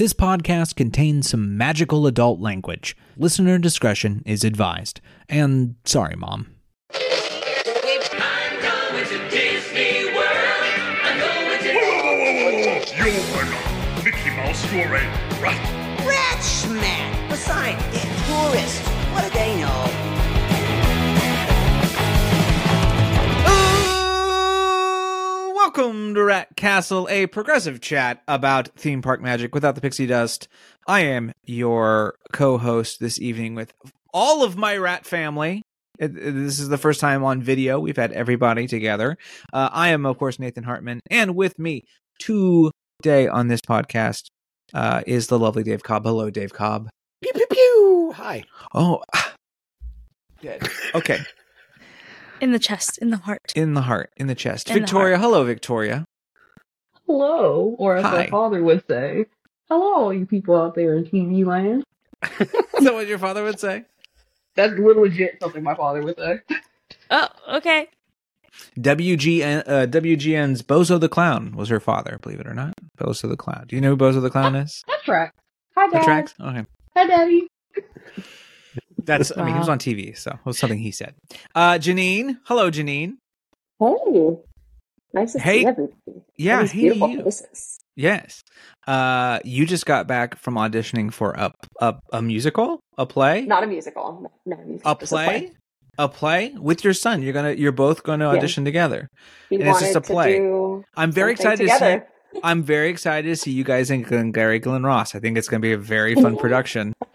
This podcast contains some magical adult language. Listener discretion is advised. And sorry, Mom. I'm going to Disney World. I'm going to. Whoa, whoa, whoa, whoa, whoa. You are not Mickey Mouse, you're a. Rat welcome to Rat Castle, a progressive chat about theme park magic without the pixie dust. I am your co-host this evening with all of my rat family. It- it- This is the first time on video we've had everybody together. Uh, I am, of course, Nathan Hartman, and with me today on this podcast uh, is the lovely Dave Cobb. Hello, Dave Cobb. Pew pew pew. Hi. Oh, good. Okay, In the chest, in the heart. in the heart, in the chest. In the Victoria, hello, Victoria. Hello, or as Hi. my father would say, hello, you people out there in TV land. Is that what your father would say? That's legit something my father would say. Oh, okay. WGN, uh, WGN's Bozo the Clown was her father, believe it or not. Bozo the Clown. Do you know who Bozo the Clown is? That tracks. Hi, The Dad. tracks? Okay. Hi, Daddy. That's, I mean, he was on TV, so it was something he said. Uh, Janine. Hello, Janine. Oh, nice to Hey. see everybody. Yeah, hey, beautiful you. faces. Yes. Uh, you just got back from auditioning for a, a, a musical, a play, Not a musical. no- Not a musical. a just play, a play with your son. You're gonna, you're both going to Yeah. audition together. We And it's wanted just a play. to I'm very something excited to see. I'm very excited to see you guys in Glengarry Glen Ross. I think it's going to be a very fun production.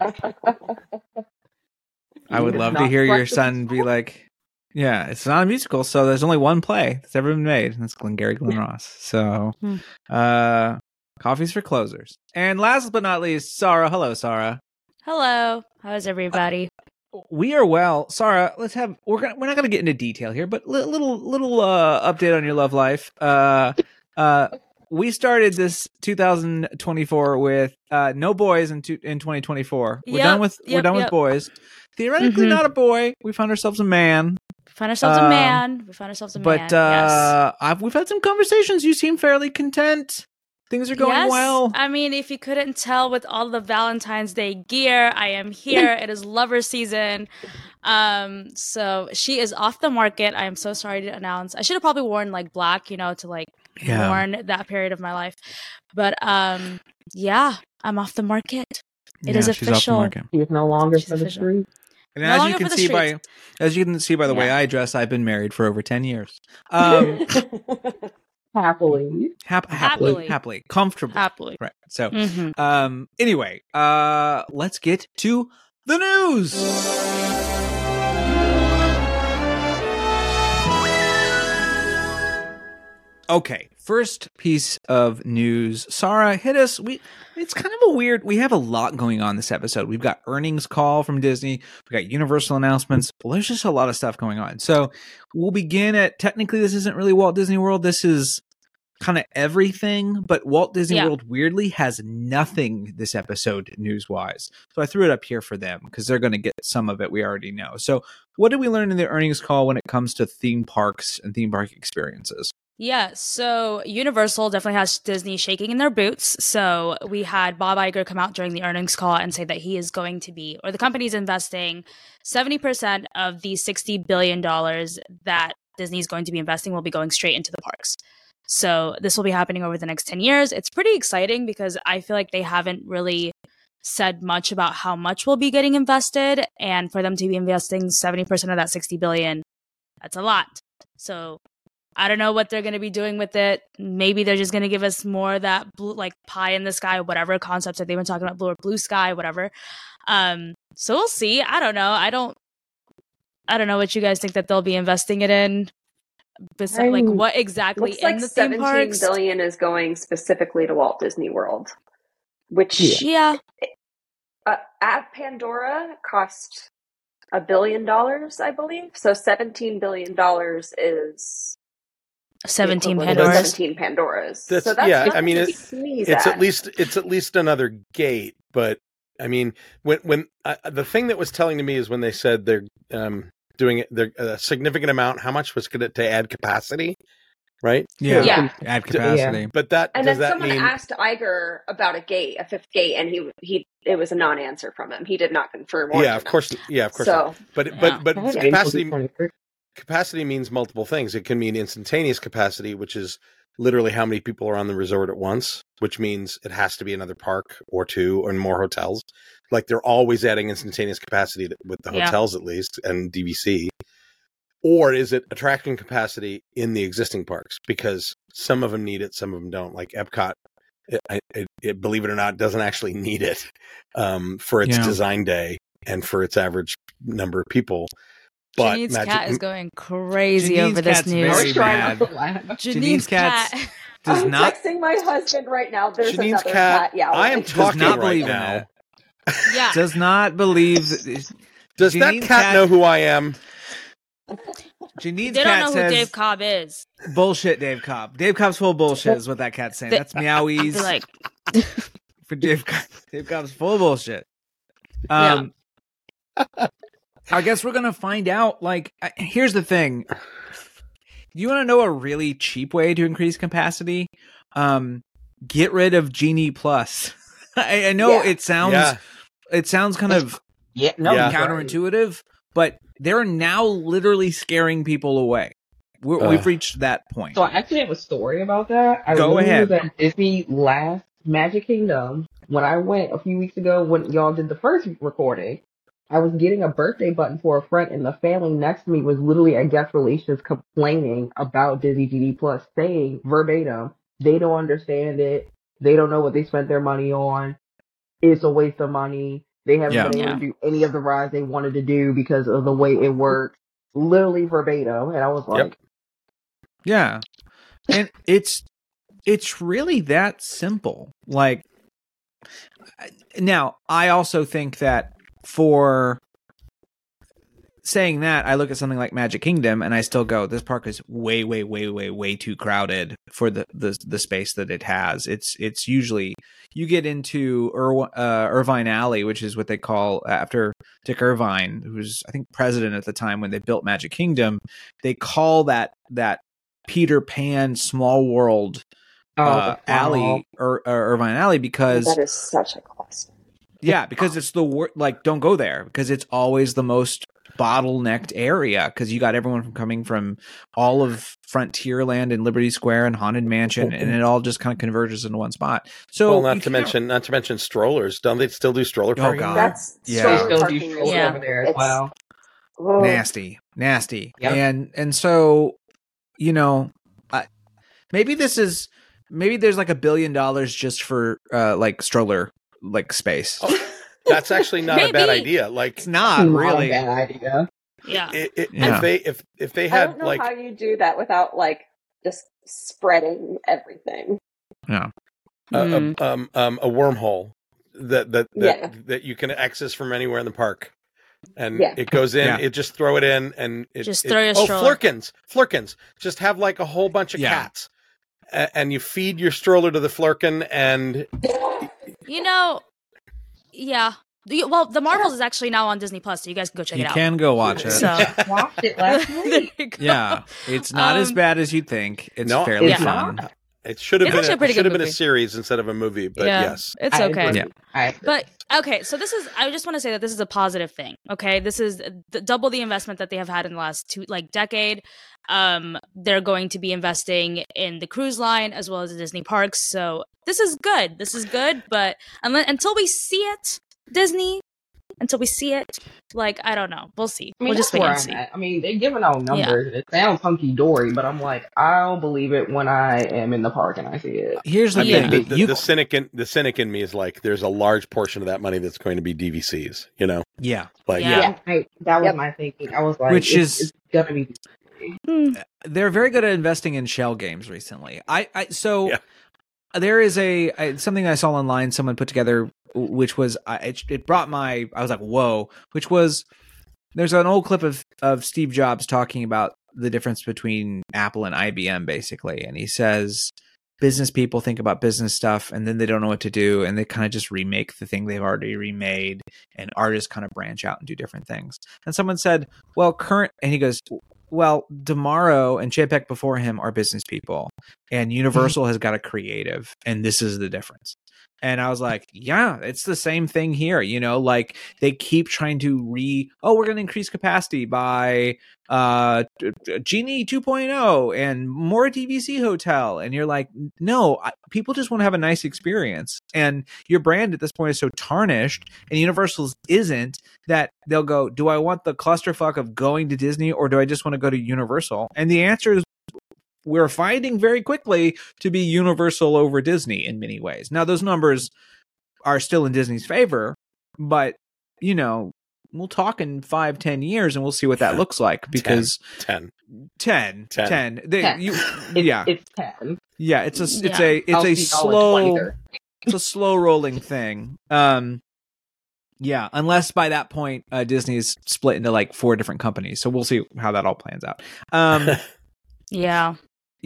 I would love to hear your son be like, "Yeah, it's not a musical, so there's only one play that's ever been made, and it's Glengarry Glen Ross." So, Hmm. uh, coffees for closers. And last but not least, Sarah. Hello, Sarah. Hello. How's everybody? We are well, Sarah. Let's have we're gonna we're not gonna get into detail here, but li- little little uh update on your love life. Uh, uh, we started this 2024 with uh no boys in two, in 2024. We're Yep, done with we're yep, done with boys. Theoretically, Mhm. not a boy. We found ourselves a man. We found ourselves Um, a man. We found ourselves a but man. yes. uh I've, we've had some conversations. You seem fairly content. Things are going Yes. well. I mean, if you couldn't tell with all the Valentine's Day gear, I am here. it is lover season. Um, so she is off the market. I am so sorry to announce. I should have probably worn like black, you know, to like Yeah. mourn that period of my life. But um, yeah, I'm off the market. It is Yeah, she's off the official. market. He is no longer She's for the official. street. And No as you can see by as you can see by the way I dress, I've been married for over ten years. Um, Happily. hap- happily, Happily. happily, comfortably, Happily. right? So, hmm um, anyway, uh, let's get to the news. Okay, first piece of news. Sarah, hit us. We it's kind of a weird. We have a lot going on this episode. We've got earnings call from Disney. We got Universal announcements. Well, there's just a lot of stuff going on. So we'll begin at technically this isn't really Walt Disney World. This is kind of everything, but Walt Disney Yeah. World weirdly has nothing this episode news wise. So I threw it up here for them because they're going to get some of it we already know. So what did we learn in the earnings call when it comes to theme parks and theme park experiences? Yeah, so Universal definitely has Disney shaking in their boots. So we had Bob Iger come out during the earnings call and say that he is going to be, or the company's investing 70% of the $60 billion that Disney is going to be investing will be going straight into the parks. So this will be happening over the next 10 years. It's pretty exciting because I feel like they haven't really said much about how much will be getting invested. And for them to be investing 70% of that 60 billion, that's a lot. So I don't know what they're going to be doing with it. Maybe they're just going to give us more of that blue, like pie in the sky, whatever concepts that they've been talking about, blue or blue sky, whatever. Um, so we'll see. I don't know. I don't. I don't know what you guys think that they'll be investing it in. Besides, like what exactly Looks in like the theme parks? billion is going specifically to Walt Disney World, which Yeah, uh, at Pandora cost a billion dollars, I believe. So seventeen billion dollars is the seventeen Pandoras. Seventeen Pandoras. That's- so that's yeah, I mean, to it's- it's at. at least it's at least another gate but i mean when when uh, the thing that was telling to me is when they said they're um doing it they're a significant amount how much was going to to add capacity right? Yeah. Yeah. Add capacity. But that And does then that someone mean asked Iger about a gate, a fifth gate, and he he it was a non-answer from him. He did not confirm. Or Yeah, of deny. course. Yeah, of course. So But Yeah. but but I capacity April 23rd. Capacity means multiple things. It can mean instantaneous capacity, which is literally how many people are on the resort at once, which means it has to be another park or two or more hotels. Like they're always adding instantaneous capacity to- with the Yeah. hotels at least and DVC. Or is it attraction capacity in the existing parks? Because some of them need it, some of them don't. Like Epcot, it, it, it, believe it or not, doesn't actually need it um, for its Yeah. design day and for its average number of people. But Janine's Magic, cat is going crazy Janine's over this cat's news. I very was trying mad. not to laugh. Janine's Janine's cat. Does I'm not texting my husband right now. There's Janine's another cat, cat. Yeah, I am talking not right now. yeah. does not believe. that- Does that cat, cat- know who I am? Janine's they don't cat know who Dave Cobb is. bullshit. Dave Cobb. Dave Cobb's full of bullshit is what that cat's saying. They- That's meowies They're like, for Dave. Cobb. Dave Cobb's full of bullshit. Um, I guess we're gonna find out. Like, uh, here's the thing. You want to know a really cheap way to increase capacity? Um, get rid of Genie Plus. I, I know Yeah. it sounds Yeah. it sounds kind of Yeah, no, Yeah. counterintuitive, but they're now literally scaring people away. We're, Ugh. we've reached that point. So I actually have a story about that. I Go remember ahead. that Disney last Magic Kingdom, when I went a few weeks ago when y'all did the first recording, I was getting a birthday button for a friend and the family next to me was literally at guest relations complaining about Disney Genie Plus, saying verbatim, they don't understand it. They don't know what they spent their money on. It's a waste of money. They haven't Yeah. been able Yeah. to do any of the rides they wanted to do because of the way it works. Literally verbatim. And I was like, Yeah. And it's it's really that simple. Like now, I also think that for saying that, I look at something like Magic Kingdom and I still go, this park is way, way, way, way, way too crowded for the the, the space that it has. It's it's usually you get into Irw- uh, Irvine Alley, which is what they call after Dick Irvine, who was I think president at the time when they built Magic Kingdom. They call that that Peter Pan Small World oh, uh, alley or, or Irvine Alley because that is such a classic. Yeah, because it's the wor- like don't go there because it's always the most bottlenecked area because you got everyone from coming from all of Frontierland and Liberty Square and Haunted Mansion and it all just kind of converges into one spot. So well, not to mention, not to mention strollers. Don't they still do stroller Oh. God. That's Yeah. They stroller still do parking strollers is- Yeah. over there as It's- well. Oh, nasty, nasty, Yep. and and so you know, I, maybe this is maybe there's like a billion dollars just for uh like stroller like space. Oh, That's actually not a bad idea. Like It's not Not a really. bad idea. yeah. it, it, Yeah. if they if if they I had don't know like how you do that without like just spreading everything. Yeah. a, Mm. a, um, um, a wormhole that that that, Yeah. that you can access from anywhere in the park. And Yeah. it goes in, Yeah. it just throw it in, and it, Just throw it- throw your oh stroller. flerkens, flerkens. Just have like a whole bunch of Yeah. cats, A- and you feed your stroller to the flerken, and You know, yeah. Well, The Marvels is actually now on Disney Plus, so you guys can go check You it out. You can go watch it. So Watched it last there night. you go. Yeah, it's not as Um, bad as you'd think. It's No, fairly it's fun. not. It should have It's been actually a a, pretty should good have been a series instead of a movie. But yeah, yes, it's okay. agree. Yeah. I. But okay, so this is I just want to say that this is a positive thing. Okay, this is the, double the investment that they have had in the last two like decade. Um, they're going to be investing in the cruise line as well as the Disney parks. So this is good. This is good. But unless, until we see it, Disney, until we see it, like I don't know, we'll see. I mean, we'll just wait and see. I mean, they're giving out numbers. It sounds hunky dory, but I'm like, I'll believe it when I am in the park and I see it. Here's the I Yeah. mean, thing: the, the, you, the cynic in the cynic in me is like, there's a large portion of that money that's going to be DVCs. You know, yeah, like Yeah. Yeah, I, that was Yep. my thinking. I was like, Which it's, is- it's gonna be. Hmm. they're very good at investing in shell games recently. I, I so Yeah. there is a I, something I saw online. Someone put together, which was it, it brought my I was like whoa, which was there's an old clip of of Steve Jobs talking about the difference between Apple and IBM basically, and he says business people think about business stuff and then they don't know what to do and they kind of just remake the thing they've already remade and artists kind of branch out and do different things and someone said well current and he goes well, D'Amaro and Chapek before him are business people, and Universal has got a creative, and this is the difference. And I was like, yeah, it's the same thing here. You know, like they keep trying to re, oh, we're going to increase capacity by uh Genie 2.0 and more DVC hotel. And you're like, no, I, people just want to have a nice experience. And your brand at this point is so tarnished, and Universal's isn't that they'll go, do I want the clusterfuck of going to Disney or do I just want to go to Universal? And the answer is we're finding very quickly to be Universal over Disney in many ways. Now, those numbers are still in Disney's favor, but you know, we'll talk in five, ten years and we'll see what that looks like because 10. 10, 10, Ten. they- Ten. you- It's, yeah, it's ten. yeah, it's a, it's Yeah. a, it's I'll a see y'all in slow, it's a slow rolling thing. Um, yeah, unless by that point uh, Disney's split into like four different companies, so we'll see how that all plans out. Um, Yeah.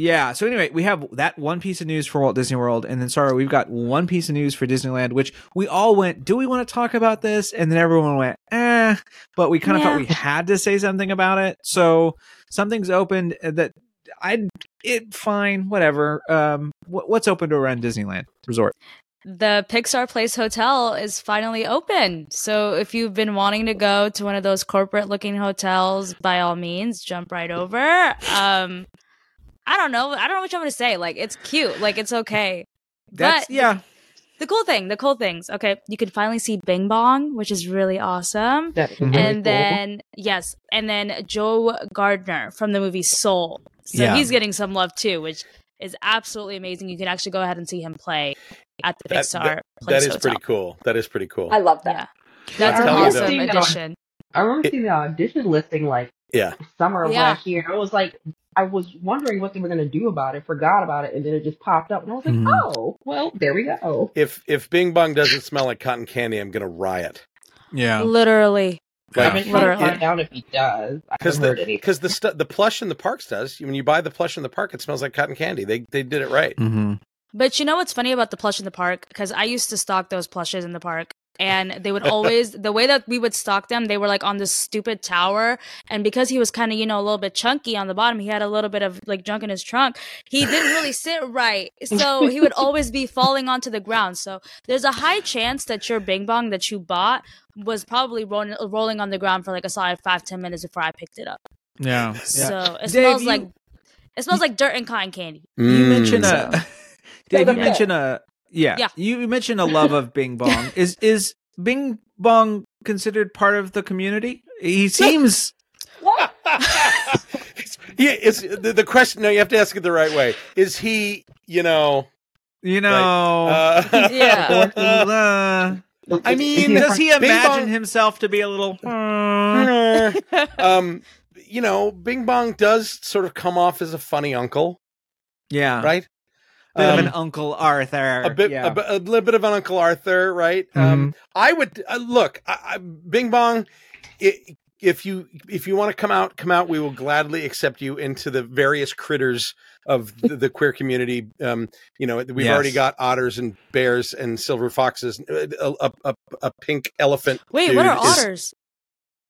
Yeah. So anyway, we have that one piece of news for Walt Disney World, and then sorry, we've got one piece of news for Disneyland, which we all went, "Do we want to talk about this?" And then everyone went, "Eh," but we kind of Yeah. thought we had to say something about it. So something's opened that I it fine, whatever. Um, what, what's open to around Disneyland Resort? The Pixar Place Hotel is finally open. So if you've been wanting to go to one of those corporate looking hotels, by all means, jump right over. Um I don't know. I don't know what I'm gonna say. Like it's cute. Like it's okay. That's But- yeah. The cool thing, the cool things. Okay, you can finally see Bing Bong, which is really awesome. That is really and cool. then yes, and then Joe Gardner from the movie Soul. So Yeah. he's getting some love too, which is absolutely amazing. You can actually go ahead and see him play at the That- Pixar that- Place that is Hotel. pretty cool. That is pretty cool. I love Yeah, that. that's an awesome addition. I remember seeing the audition listing like Yeah. summer of Yeah. last year. I was like, I was wondering what they were going to do about it, forgot about it, and then it just popped up, and I was like, Mhm. oh, well, there we go. If if Bing Bong doesn't smell like cotton candy, I'm gonna riot. Yeah. Literally, Like, I've been trying Literally. to find if he does. Because the because the stu- the plush in the parks does. When you buy the plush in the park, it smells like cotton candy. They they did it right. Mm-hmm. but you know what's funny about the plush in the park? Because I used to stock those plushes in the park. And they would always, the way that we would stock them, they were like on this stupid tower. And because he was kind of, you know, a little bit chunky on the bottom, he had a little bit of like junk in his trunk. He didn't really sit right. So he would always be falling onto the ground. So there's a high chance that your Bing Bong that you bought was probably rolling, rolling on the ground for like a solid five, ten minutes before I picked it up. Yeah. So it Dave, smells you- like, it smells like dirt and cotton candy. You Mm. mentioned a Dave. You Doesn't mentioned a yeah. Yeah. You mentioned a love of Bing Bong. is is Bing Bong considered part of the community? He seems. yeah, it's the, the question. No, you have to ask it the right way. Is he, you know, You know. uh, Yeah. uh, I mean, does he imagine Bong- himself to be a little? uh, um, you know, Bing Bong does sort of come off as a funny uncle, yeah, right? Bit of Um, an Uncle Arthur. a bit, Yeah. a, a little bit of an Uncle Arthur, right? Mm-hmm. Um, I would uh, look, I, I, Bing Bong. i if you if you want to come out, come out. We will gladly accept you into the various critters of the, the queer community. Um, you know, we've Yes. already got otters and bears and silver foxes. A, a, a, a pink elephant. Wait, what are dude is otters?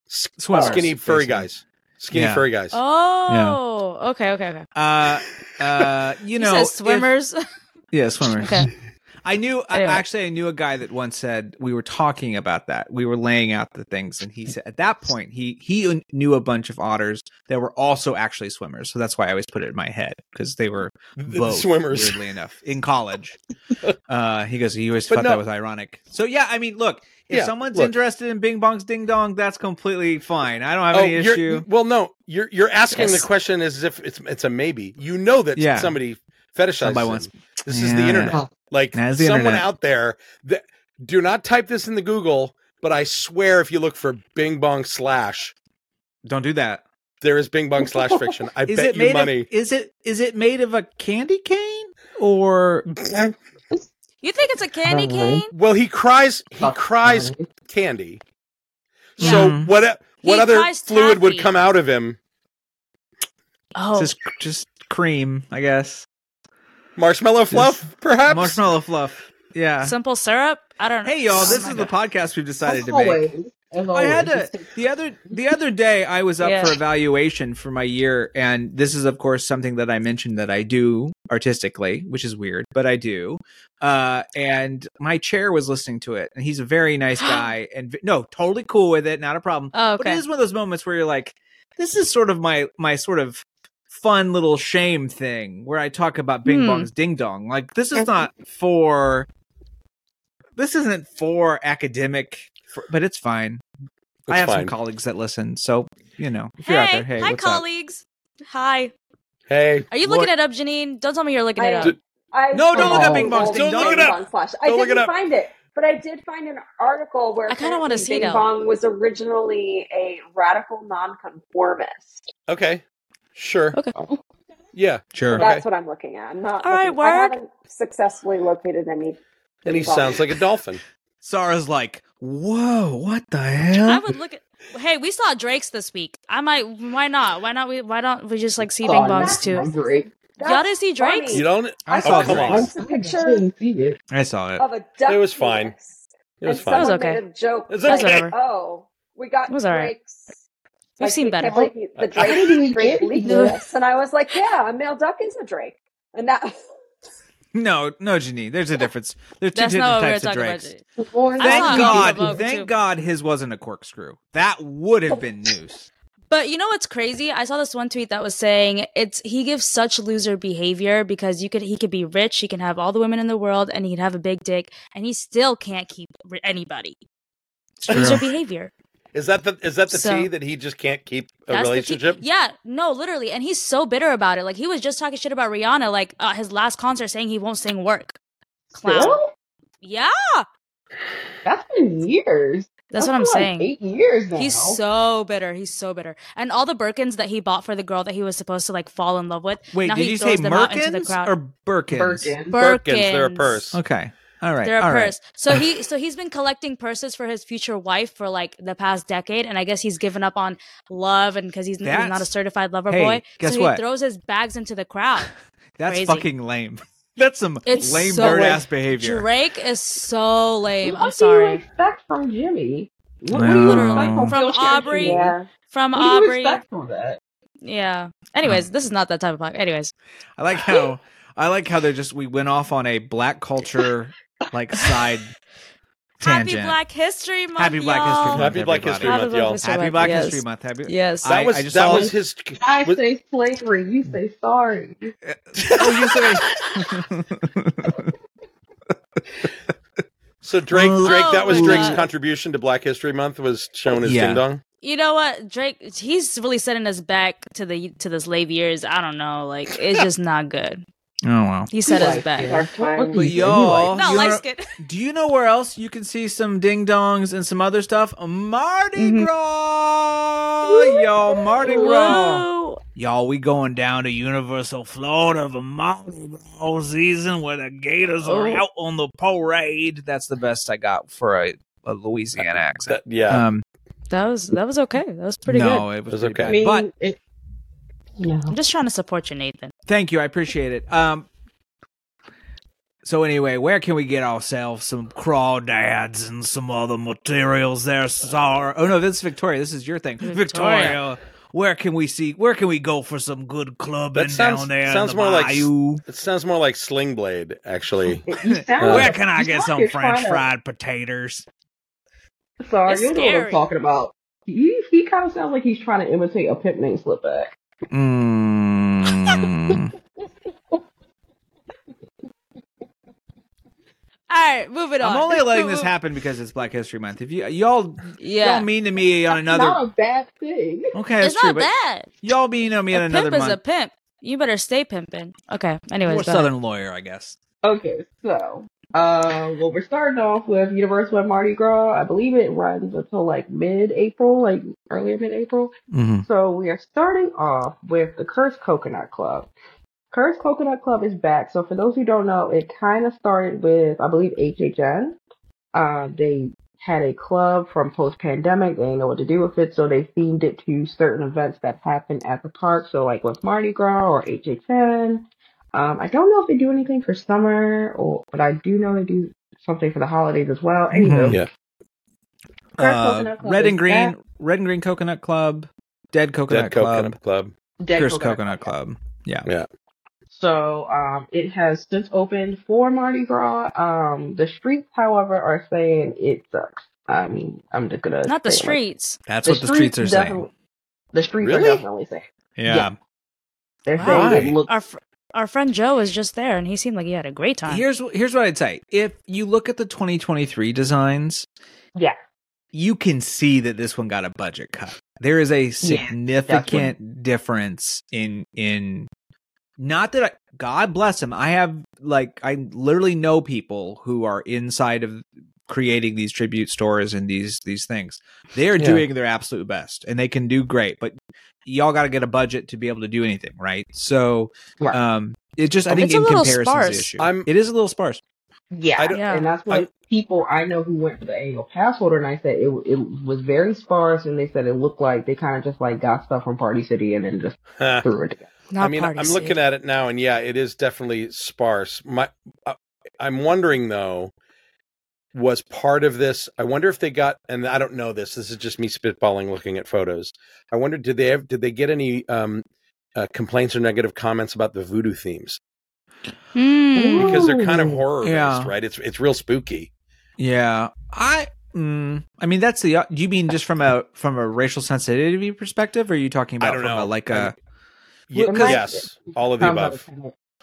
s- skinny furry basically. guys. Skinny Yeah. furry guys. Oh, okay, okay, okay. Uh, uh, you You know, said if- swimmers. yeah, swimmers. okay. I knew. Anyway. actually, I knew a guy that once said we were talking about that. We were laying out the things, and he said at that point he he knew a bunch of otters that were also actually swimmers. So that's why I always put it in my head because they were The both swimmers. Weirdly enough, in college, uh, he goes. He always But thought no- that was ironic. So yeah, I mean, look, if Yeah, someone's look. interested in Bing Bong's Ding Dong, that's completely fine. I don't have Oh, any issue. Well, no, you're you're asking Yes. the question as if it's it's a maybe. You know that Yeah. somebody fetishizes. Somebody it. wants- This is the Yeah. internet. Like the someone internet. out there that do not type this in the Google, but I swear if you look for Bing Bong slash, Don't do that. there is Bing Bong slash fiction. I Is bet it you made money. of? Is it is it made of a candy cane or? You think it's a candy Probably. cane? well, he cries. He Fuck, cries man. candy. Yeah. So Mhm. what? What He other cries fluid would come out of him? Oh, Just just cream, I guess. Marshmallow fluff, perhaps. Marshmallow fluff. Yeah. simple syrup. I don't know. Hey y'all, Oh this my is the podcast we've decided to make. I had to the other the other day I was up Yeah. for evaluation for my year and this is of course something that I mentioned that I do artistically, which is weird, but I do. Uh and my chair was listening to it and he's a very nice guy and no, totally cool with it, not a problem. Oh, But okay. it is one of those moments where you're like this is sort of my my sort of fun little shame thing where I talk about Bing Hmm. Bong's Ding Dong. Like this is not for this isn't for academic, for, but it's fine. I It's have some colleagues that listen, so you know, if you're out there, hey, hi, what's up? colleagues. Hi. Hey, Are you what- looking it up, Janine? Don't tell me you're looking it I- up. I No, don't look up Bing Bong's Ding Dong. Don't look it Bong Flash. I didn't it up. find it, but I did find an article where I kinda wanna apparently see Bing. Bong was originally a radical nonconformist. Okay, sure. Okay. Oh. Yeah, Sure. Okay. That's what I'm looking at. I'm not. All right, looking- I word. haven't successfully located any. and he Bing sounds like a dolphin. Sarah's like, whoa, what the hell? I would look at. Hey, we saw Drake's this week. I might. Why not? Why not? We. Why don't we just like see Oh, Bing Bongs too? Drake. Y'all didn't see funny. Drake's? You don't? I I saw oh, come on. It's picture see it. I saw it. of a duck. It was fine. It was and fine. It was okay. made a joke. It's like, okay. whatever. Oh, we got It was. Drake's. We've like, seen better. can't believe The Drake, didn't Drake get leaked this, and I was like, "Yeah, a male duck is a Drake," and that. No, no, Janine. There's a difference. There's two That's different not what we were types of drakes. about. Before I saw Thank God, thank. God his wasn't a corkscrew. That would have been news. But you know what's crazy? I saw this one tweet that was saying it's he gives such loser behavior because you could he could be rich, he can have all the women in the world, and he can have a big dick, and he still can't keep ri- anybody. Loser behavior. Is that the is that the So- tea that he just can't keep a relationship? yeah, no, literally, and he's so bitter about it. Like he was just talking shit about Rihanna, like uh, his last concert, saying he won't sing work. Clown. Still? Yeah, That's been years. that's That's what I'm like, saying. Eight years now. He's so bitter. He's so bitter. And all the Birkins that he bought for the girl that he was supposed to like fall in love with. Wait, now did he you say throws them out into the Merkins or Birkins? Birkin. Birkins, they're a Birkins. purse. Okay. All right. They're a all right. purse. So he so he's been collecting purses for his future wife for like the past decade, and I guess he's given up on love and because he's, he's not a certified lover Hey, boy. guess so he what? throws his bags into the crowd. That's Crazy. fucking lame. That's some It's lame so nerd lame. ass behavior. Drake is so lame. What I'm sorry. do you expect from Jimmy? What, Well- what do you Literally. expect From Phil Shelton? Aubrey. Yeah. From What do you Aubrey. expect from that? Yeah. Anyways, this is not that type of podcast. Anyways, I like how I like how they're just we went off on a black culture like side tangent. happy Black History Month. Happy Black y'all. History Month. Happy Black everybody. History Month, Black y'all. History Happy Month, Black yes. History Month. Happy. Yes. That I- was I just that saw- was his. I was- say slavery. You say sorry. oh, you say. so Drake, Oh Drake, that was Drake's God. contribution to Black History Month was shown as Yeah. Ding Dong. You know what, Drake? He's really setting us back to the to the slave years. I don't know, like it's just not good. Oh wow. He set us Like, back. yeah. But do you y'all, Not you light know- do you know where else you can see some ding dongs and some other stuff? Mardi Mhm. Gras, y'all, Mardi Gras. Y'all, we going down to Universal Florida for Mardi Gras season where the Gators are Oh. out on the parade. That's the best I got for a, a Louisiana accent. That, yeah, Um, That was that was okay. That was pretty no, good. it was, It was pretty okay. I bad. mean, but it, no. I'm just trying to support you, Nathan. Thank you, I appreciate it. Um, so anyway, where can we get ourselves some crawdads and some other materials there, Sar? Oh no, this is Victoria. This is your thing, Victoria. Victoria. Where can we see? Where can we go for some good clubbing That sounds- down there? in sounds the more like- bayou? it sounds more like Sling Blade, actually. You Uh, Where can I get some French trying to- fried potatoes? Sorry, It's you know what I'm talking about. He he kind of sounds like he's trying to imitate a pimp named Slipback. Mm. All right, moving on. I'm only letting this happen because it's Black History Month. If you y'all Yeah, y'all mean to me on another, Not a bad thing. okay, that's it's true. not bad. y'all mean to me on A another pimp is a pimp. You better stay pimping. Okay. Anyways, More go ahead. Southern lawyer, I guess. Okay, so uh, well, we're starting off with Universal and Mardi Gras. I believe it runs until like mid-April, like earlier mid-April. Mm-hmm. So we are starting off with the Cursed Coconut Club. Cursed Coconut Club is back. So for those who don't know, it kind of started with, I believe, HHN. Uh, they had a club from post-pandemic. They didn't know what to do with it, so they themed it to certain events that happen at the park. So like with Mardi Gras or HHN. Um, I don't know if they do anything for summer, or but I do know they do something for the holidays as well. Anywho, Yeah. Uh, Red and Green, that- Red and Green Coconut Club, Dead Coconut Dead Club, Coconut Club. Dead Cursed Coconut Coconut Club. Club. Yeah. Yeah. So um, it has since opened for Mardi Gras. Um, the streets, however, are saying it sucks. I mean, I'm just gonna Not the say, like, streets. That's the what the streets are saying. The streets Really? are definitely saying. Yeah. yeah. They're Wow. saying it looks. Our fr- our friend Joe was just there, and he seemed like he had a great time. Here's here's what I'd say. If you look at the 2023 designs, Yeah. you can see that this one got a budget cut. There is a significant difference in in not that I, God bless him. I have like I literally know people who are inside of creating these tribute stores and these these things. They are Yeah. doing their absolute best and they can do great, but y'all got to get a budget to be able to do anything, right? So Right. um it just I think It's a in little comparison sparse. the issue. I'm- it is a little sparse. Yeah, Yeah. and that's what I'm- people I know who went for the annual pass holder, and I said it it was very sparse, and they said it looked like they kind of just like got stuff from Party City and then just Huh. threw it together. Not I mean, Party I'm City. looking at it now, and yeah, it is definitely sparse. My, uh, I'm wondering though, was part of this? I wonder if they got, and I don't know this. This is just me spitballing, looking at photos. I wonder, did they have, did they get any um, uh, complaints or negative comments about the voodoo themes? Hmm. Because they're kind of horror based, Yeah. right? It's it's real spooky. Yeah, I. Mm, I mean, that's the. Do you mean just from a from a racial sensitivity perspective, or are you talking I about don't from know. a like I- a? Ye- yes, all of the above.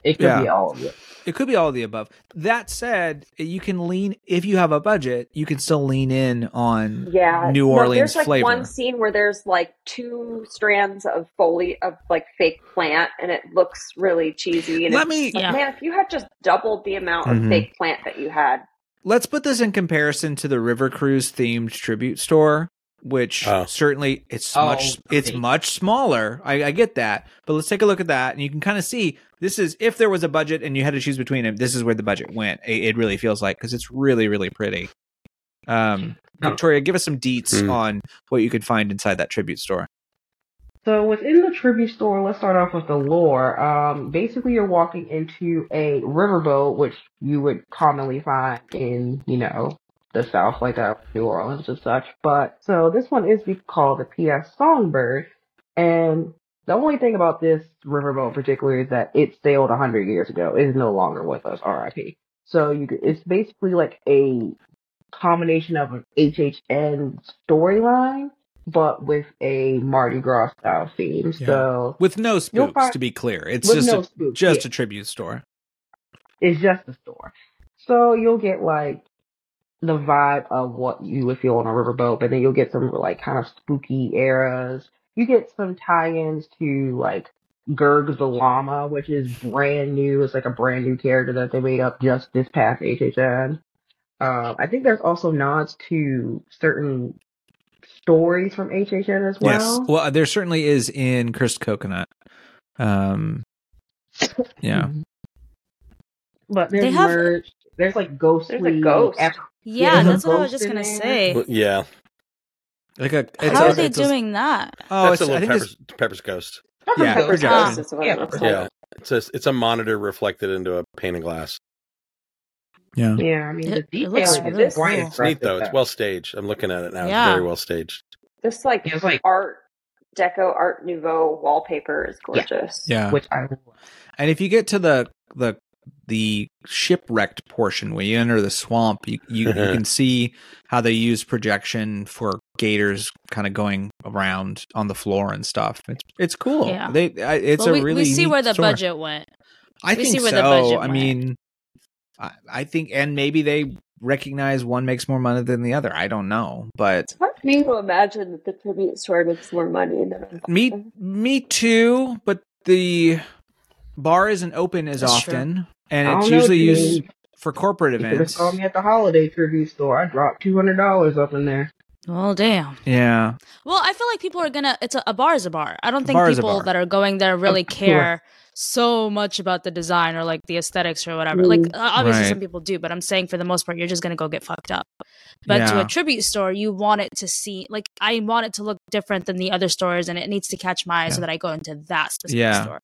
It could Yeah. be all of it. It could be all of the above. That said, you can lean if you have a budget, you can still lean in on Yeah, New no, Orleans there's like flavor. one scene where there's like two strands of foliage of like fake plant, and it looks really cheesy. And Let it's me like, Yeah. man, if you had just doubled the amount of Mhm. fake plant that you had, let's put this in comparison to the River Cruise themed tribute store, which Oh. certainly it's Oh, much it's much smaller. I, I get that, but let's take a look at that, and you can kind of see this is if there was a budget and you had to choose between them. This is where the budget went. It, it really feels like because it's really really pretty. Um, Oh. Victoria, give us some deets Mm. on what you could find inside that tribute store. So within the tribute store, let's start off with the lore. Um, basically, you're walking into a riverboat, which you would commonly find in, you know, the South, like uh, New Orleans and such. But so this one is called the P.S. Songbird, and the only thing about this riverboat in particular is that it sailed 100 years ago. It is no longer with us, R.I.P. So you, could- it's basically like a combination of an HHN storyline but with a Mardi Gras style theme. Yeah. So with no spooks. to be clear, it's just no a, spooks, just yeah. a tribute store. it's just a store. So you'll get like the vibe of what you would feel on a riverboat, but then you'll get some like kind of spooky eras. You get some tie-ins to like Gerg the Llama, which is brand new. It's like a brand new character that they made up just this past HHN. Um, I think there's also nods to certain stories from HHN as well. Yes. Well, there certainly is in Cursed Coconut. Um, yeah. But there's They have- merch. There's like ghostly. There's a ghost. ep- Yeah, there's a that's what I was just gonna there. say. Well, yeah, Like a. It's How a- are they it's a- doing that? Oh, that's it's, a I little think Pepper's, it's, Pepper's Ghost. Pepper Yeah, Ghost. Ghost is Yeah, it looks Pepper like. Yeah, it's a it's a monitor reflected into a pane of glass. yeah. Yeah, I mean the It- it looks detail really is cool. It's neat though. It's well staged. I'm looking at it now. Yeah. It's very well staged. This like It's like art deco art nouveau wallpaper is gorgeous. Yeah. which I. And if you get to the the the shipwrecked portion where you enter the swamp, you you, you can see how they use projection for gators kind of going around on the floor and stuff. It's it's cool. Yeah. They I, it's Well, a we, really we see neat where the store. budget went. I we think see where so. the budget I went. mean, I, I think, and maybe they recognize one makes more money than the other. I don't know, but It's hard for me to imagine that the tribute store makes more money than me me too. But the bar isn't open as That's true. often, and it's usually Jimmy. used for corporate You could events. saw me at the holiday tribute store. I dropped two hundred dollars up in there. Well, damn. Yeah, Well, I feel like people are gonna. It's a, a bar is a bar. I don't think bar is a people that are going there really Of course. care so much about the design or like the aesthetics or whatever. Like Mm. uh, obviously Right. some people do, but I'm saying for the most part, you're just gonna go get fucked up. But to a tribute store, you want it to see like I want it to look different than the other stores, and it needs to catch my eye so that I go into that specific Yeah. store.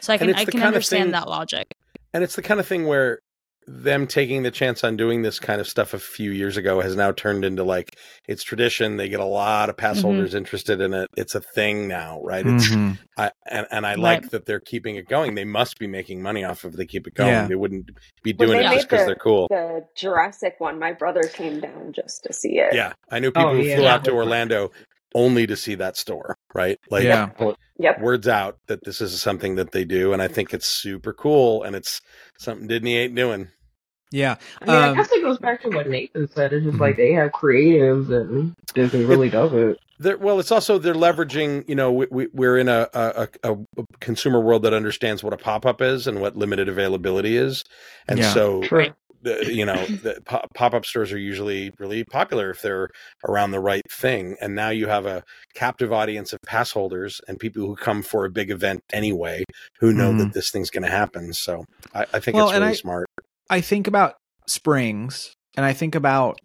So I can I can understand thing- that logic. And it's the kind of thing where them taking the chance on doing this kind of stuff a few years ago has now turned into like it's tradition. They get a lot of pass Mhm. holders interested in it. It's a thing now, right? It's Mhm. I, and and I Right. like that they're keeping it going. They must be making money off of. They keep it going. Yeah. They wouldn't be doing they it just because the- they're cool. The Jurassic one, my brother came down just to see it. Yeah, I knew people Oh, who yeah. flew out to Orlando only to see that store. Right? Like, Yeah. Yep. words out that this is something that they do, and I think it's super cool, and it's something Disney ain't doing. Yeah. I mean, I Um, guess it goes back to what Nathan said. It's just Mhm. like they have creatives and Disney really does it. They're, well, it's also they're leveraging. You know, we, we, we're in a, a, a, a consumer world that understands what a pop up is and what limited availability is, and Yeah. so True. The, you know the pop up stores are usually really popular if they're around the right thing. And now you have a captive audience of pass holders and people who come for a big event anyway, who know Mhm. that this thing's going to happen. So I, I think Well, it's really I- smart. I think about Springs and I think about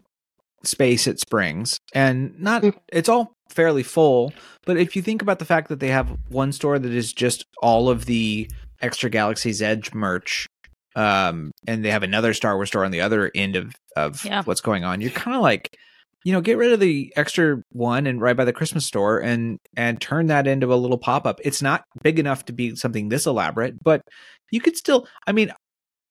space at Springs and not Mm. it's all fairly full, but if you think about the fact that they have one store that is just all of the extra Galaxy's Edge merch um and they have another Star Wars store on the other end of of Yeah. what's going on, you're kind of like you know, get rid of the extra one and right by the Christmas store and and turn that into a little pop-up. It's not big enough to be something this elaborate, but you could still I mean,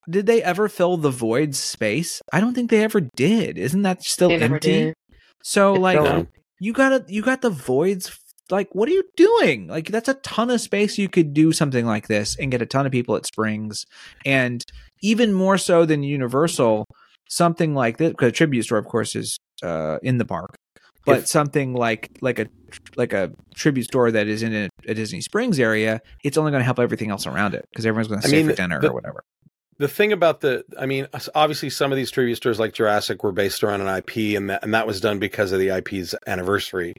did they ever fill the void space? I don't think they ever did. Isn't that still They empty? did. So It's like still you got to you got the voids like what are you doing? Like that's a ton of space you could do something like this and get a ton of people at Springs and even more so than Universal something like this because tribute store of course is uh in the park but If- something like like a like a tribute store that is in a, a Disney Springs area it's only going to help everything else around it because everyone's going to stay mean, for dinner the- or whatever. the thing about the i mean obviously some of these tribute stores like jurassic were based around an ip and that and that was done because of the ip's anniversary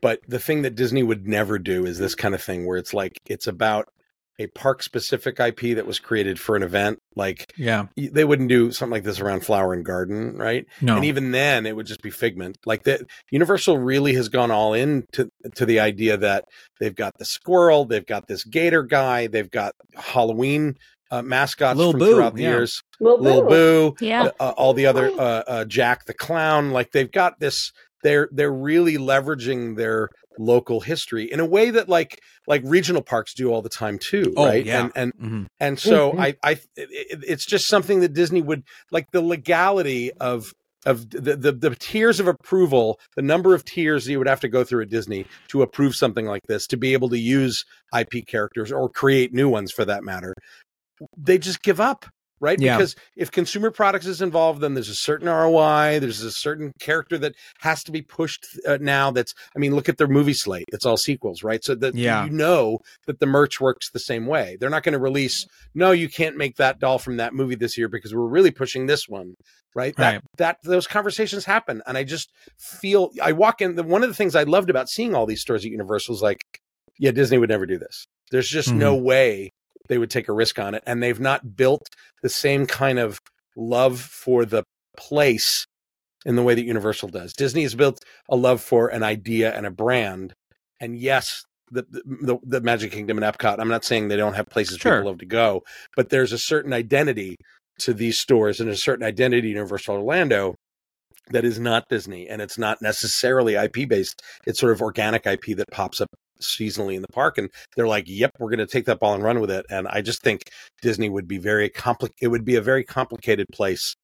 but the thing that disney would never do is this kind of thing where it's like it's about a park specific ip that was created for an event like Yeah. they wouldn't do something like this around flower and garden right No. and even then it would just be figment like that universal really has gone all in to, to the idea that they've got the squirrel they've got this gator guy they've got halloween uh, mascots Lil from Boo, throughout the yeah. years Lil Lil Boo. Boo, Yeah. uh, all the other uh, uh, Jack the Clown. Like they've got this. They're they're really leveraging their local history in a way that like like regional parks do all the time too, Oh, right? yeah. And and Mhm. and so Mhm. I I it, it- it's just something that Disney would like the legality of of the, the the tiers of approval, the number of tiers you would have to go through at Disney to approve something like this, to be able to use IP characters or create new ones for that matter. They just give up, right? Yeah. Because if consumer products is involved, then there's a certain ROI. There's a certain character that has to be pushed uh, now. That's, I mean, look at their movie slate. It's all sequels, right? So that Yeah. you know that the merch works the same way. They're not going to release, no, you can't make that doll from that movie this year because we're really pushing this one, right? Right. That that those conversations happen, and I just feel I walk in. The, one of the things I loved about seeing all these stores at Universal is like, yeah, Disney would never do this. There's just no way they would take a risk on it, and they've not built the same kind of love for the place in the way that Universal does. Disney has built a love for an idea and a brand, and yes. The, the the Magic Kingdom and Epcot. I'm not saying they don't have places Sure. people love to go, but there's a certain identity to these stores and a certain identity Universal Orlando that is not Disney and it's not necessarily IP based. It's sort of organic IP that pops up seasonally in the park and they're like, "Yep, we're going to take that ball and run with it." And I just think Disney would be very compli- it would be a very complicated place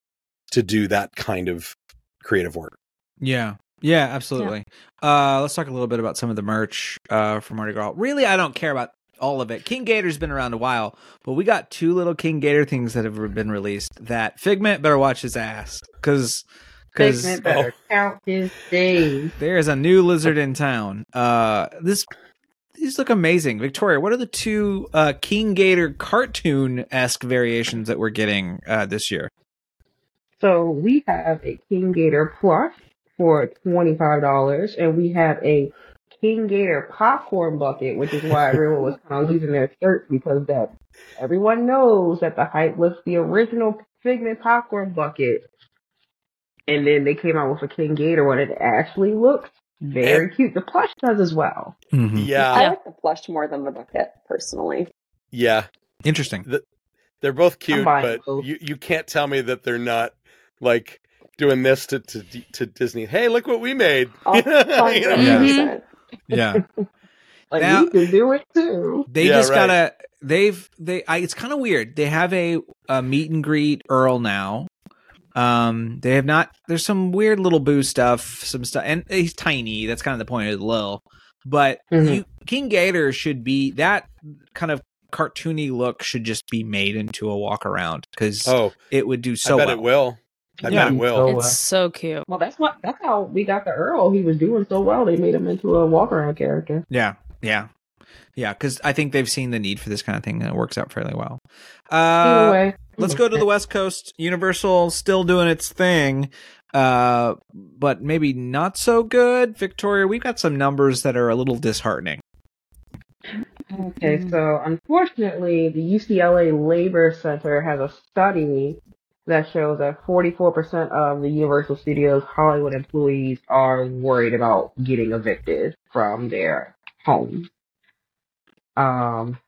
to do that kind of creative work. Yeah. Yeah, absolutely. Uh let's talk a little bit about some of the merch uh from Mardi Gras. Really, I don't care about all of it. King Gator's been around a while, but we got two little King Gator things that have been released that Figment better watch his ass cuz cuz Figment better count his days. there's a new lizard in town. Uh this these look amazing. Victoria, what are the two uh King Gator cartoon-esque variations that we're getting uh this year? So we have a King Gator plush for twenty five dollars, and we have a King Gator popcorn bucket, which is why everyone was kind of losing their shirts because that everyone knows that the hype was the original Figment popcorn bucket, and then they came out with a King Gator one. It actually looks very cute. The plush does as well. Mm-hmm. I like the plush more than the bucket, personally. Yeah. Interesting. the They're both cute, but both. you you can't tell me that they're not like doing this to to to Disney. Hey, look what we made. A You know? Yeah. Yeah. Like Now- we can do it too. They Yeah, just right. gotta. They've they. I, it's kind of weird. They have a, a meet and greet Earl now. Um, they have not. There's some weird little boo stuff, some stuff, and he's tiny. That's kind of the point of the Lil. But Mhm. you, King Gator should be that kind of cartoony look should just be made into a walk around because Oh, it would do I so bet well. it will. I Yeah. bet it will. So, It's so cute. well, that's what. That's how we got the Earl. He was doing so well. They made him into a walk around character. Yeah, yeah, yeah. Because I think they've seen the need for this kind of thing, and it works out fairly well. Either Uh, way, let's go to the West Coast. Universal still doing its thing, uh, but maybe not so good. Victoria, we've got some numbers that are a little disheartening. Okay, so unfortunately, the UCLA Labor Center has a study that shows that 44% of the Universal Studios Hollywood employees are worried about getting evicted from their homes. Um,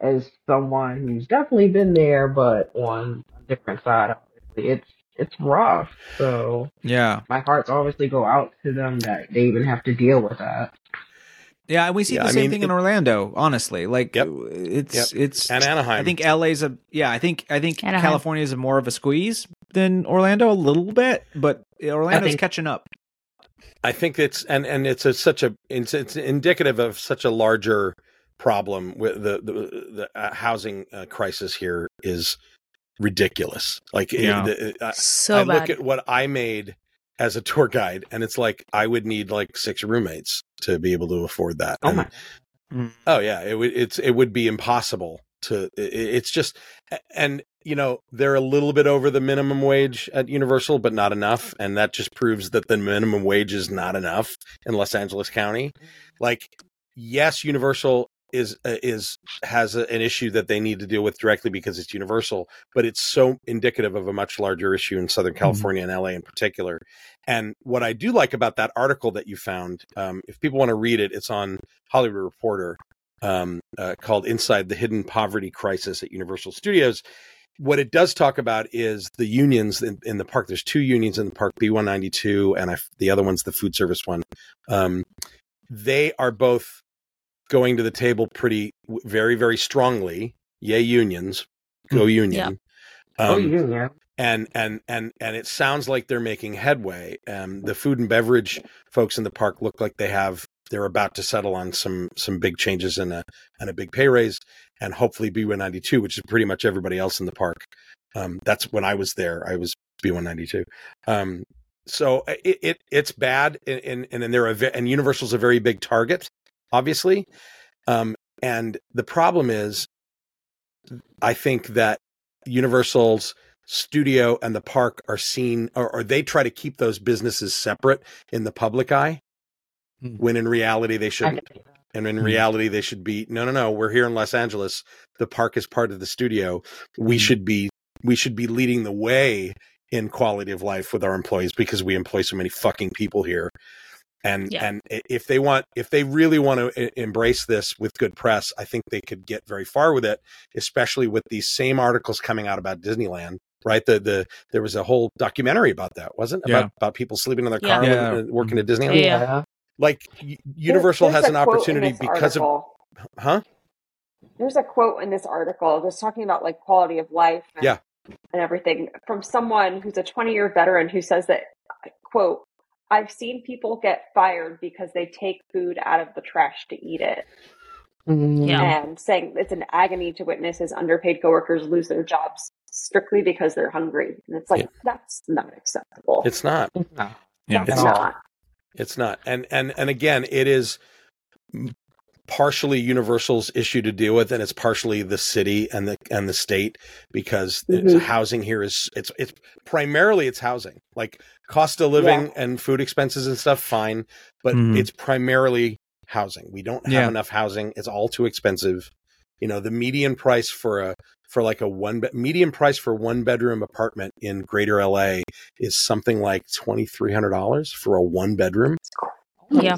as someone who's definitely been there, but on a different side, obviously, it's it's rough. So Yeah, my hearts obviously go out to them that they even have to deal with that. yeah, and we see Yeah, the I same mean, thing in Orlando. Honestly, like Yep. it's it's. And Anaheim. I think LA's a yeah. I think I think Anaheim. California is more of a squeeze than Orlando a little bit, but Orlando's think- catching up. I think it's and and it's a, such a it's, it's indicative of such a larger problem with the the, the uh, housing uh, crisis here is ridiculous. Like it- Yeah. the- I, So I bad. look at what I made as a tour guide, and it's like I would need like six roommates to be able to afford that. Oh And- my! Oh yeah, it would it's it would be impossible to. i- It's just and you know they're a little bit over the minimum wage at Universal, but not enough, and that just proves that the minimum wage is not enough in Los Angeles County. Like, yes, Universal is uh, is has a, an issue that they need to deal with directly because it's Universal, but it's so indicative of a much larger issue in Southern California and LA in particular. And what I do like about that article that you found, um, if people want to read it, it's on Hollywood Reporter um, uh, called Inside the Hidden Poverty Crisis at Universal Studios. What it does talk about is the unions in, in the park. There's two unions in the park, B192, and I, the other one's the food service one. Um, they are both going to the table pretty, very, very strongly. Yay, unions. Go union. oh, Um, you yeah. and and and and it sounds like they're making headway. Um, the food and beverage folks in the park look like they have they're about to settle on some some big changes and a and a big pay raise, and hopefully B one ninety two, which is pretty much everybody else in the park. Um, that's when I was there. I was B one ninety two. Um, so it, it it's bad, and and and then they're a and Universal's a very big target, obviously. Um, and the problem is, I think that Universal's studio and the park are seen or, or they try to keep those businesses separate in the public eye Hmm. when in reality they shouldn't can see that. and in Hmm. reality they should be no no no we're here in los angeles the park is part of the studio we Hmm. should be we should be leading the way in quality of life with our employees because we employ so many fucking people here and Yeah. and if they want if they really want to embrace this with good press i think they could get very far with it especially with these same articles coming out about disneyland right the the there was a whole documentary about that wasn't? Yeah. about about people sleeping in their car Yeah. and working mm-hmm. at disneyland Yeah. Yeah. like universal There's has an opportunity this because of huh There's a quote in this article just talking about like quality of life and, Yeah. and everything from someone who's a 20 year veteran who says that, quote, I've seen people get fired because they take food out of the trash to eat it. Mm, Yeah. And saying it's an agony to witness as underpaid coworkers lose their jobs strictly because they're hungry. And it's like, Yeah. that's not acceptable. it's not it's not. Yeah. that's it's not. not. It's not. And and and again, it is partially Universal's issue to deal with, and it's partially the city and the and the state because it's, Mhm. housing here is it's it's primarily it's housing, like cost of living and food expenses and stuff. Fine, but Mhm. it's primarily housing. We don't have Yeah. enough housing. It's all too expensive. You know, the median price for a for like a one be- median price for one bedroom apartment in Greater LA is something like twenty three hundred dollars for a one bedroom. Yeah.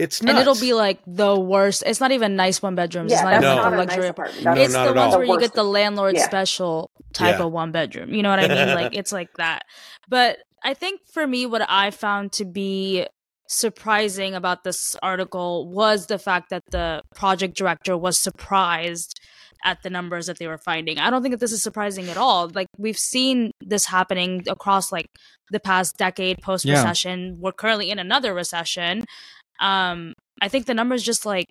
It's and it'll be like the worst. It's not even nice one bedrooms. it's Yeah, not even No. like not a a luxury nice apartment. apartment. No, it's not the at ones all. where you get the landlord Yeah. special type Yeah. of one bedroom. You know what I mean? like it's like that. But I think for me, what I found to be surprising about this article was the fact that the project director was surprised at the numbers that they were finding. I don't think that this is surprising at all. Like we've seen this happening across like the past decade post recession. We're currently in another recession. Um I think the numbers just like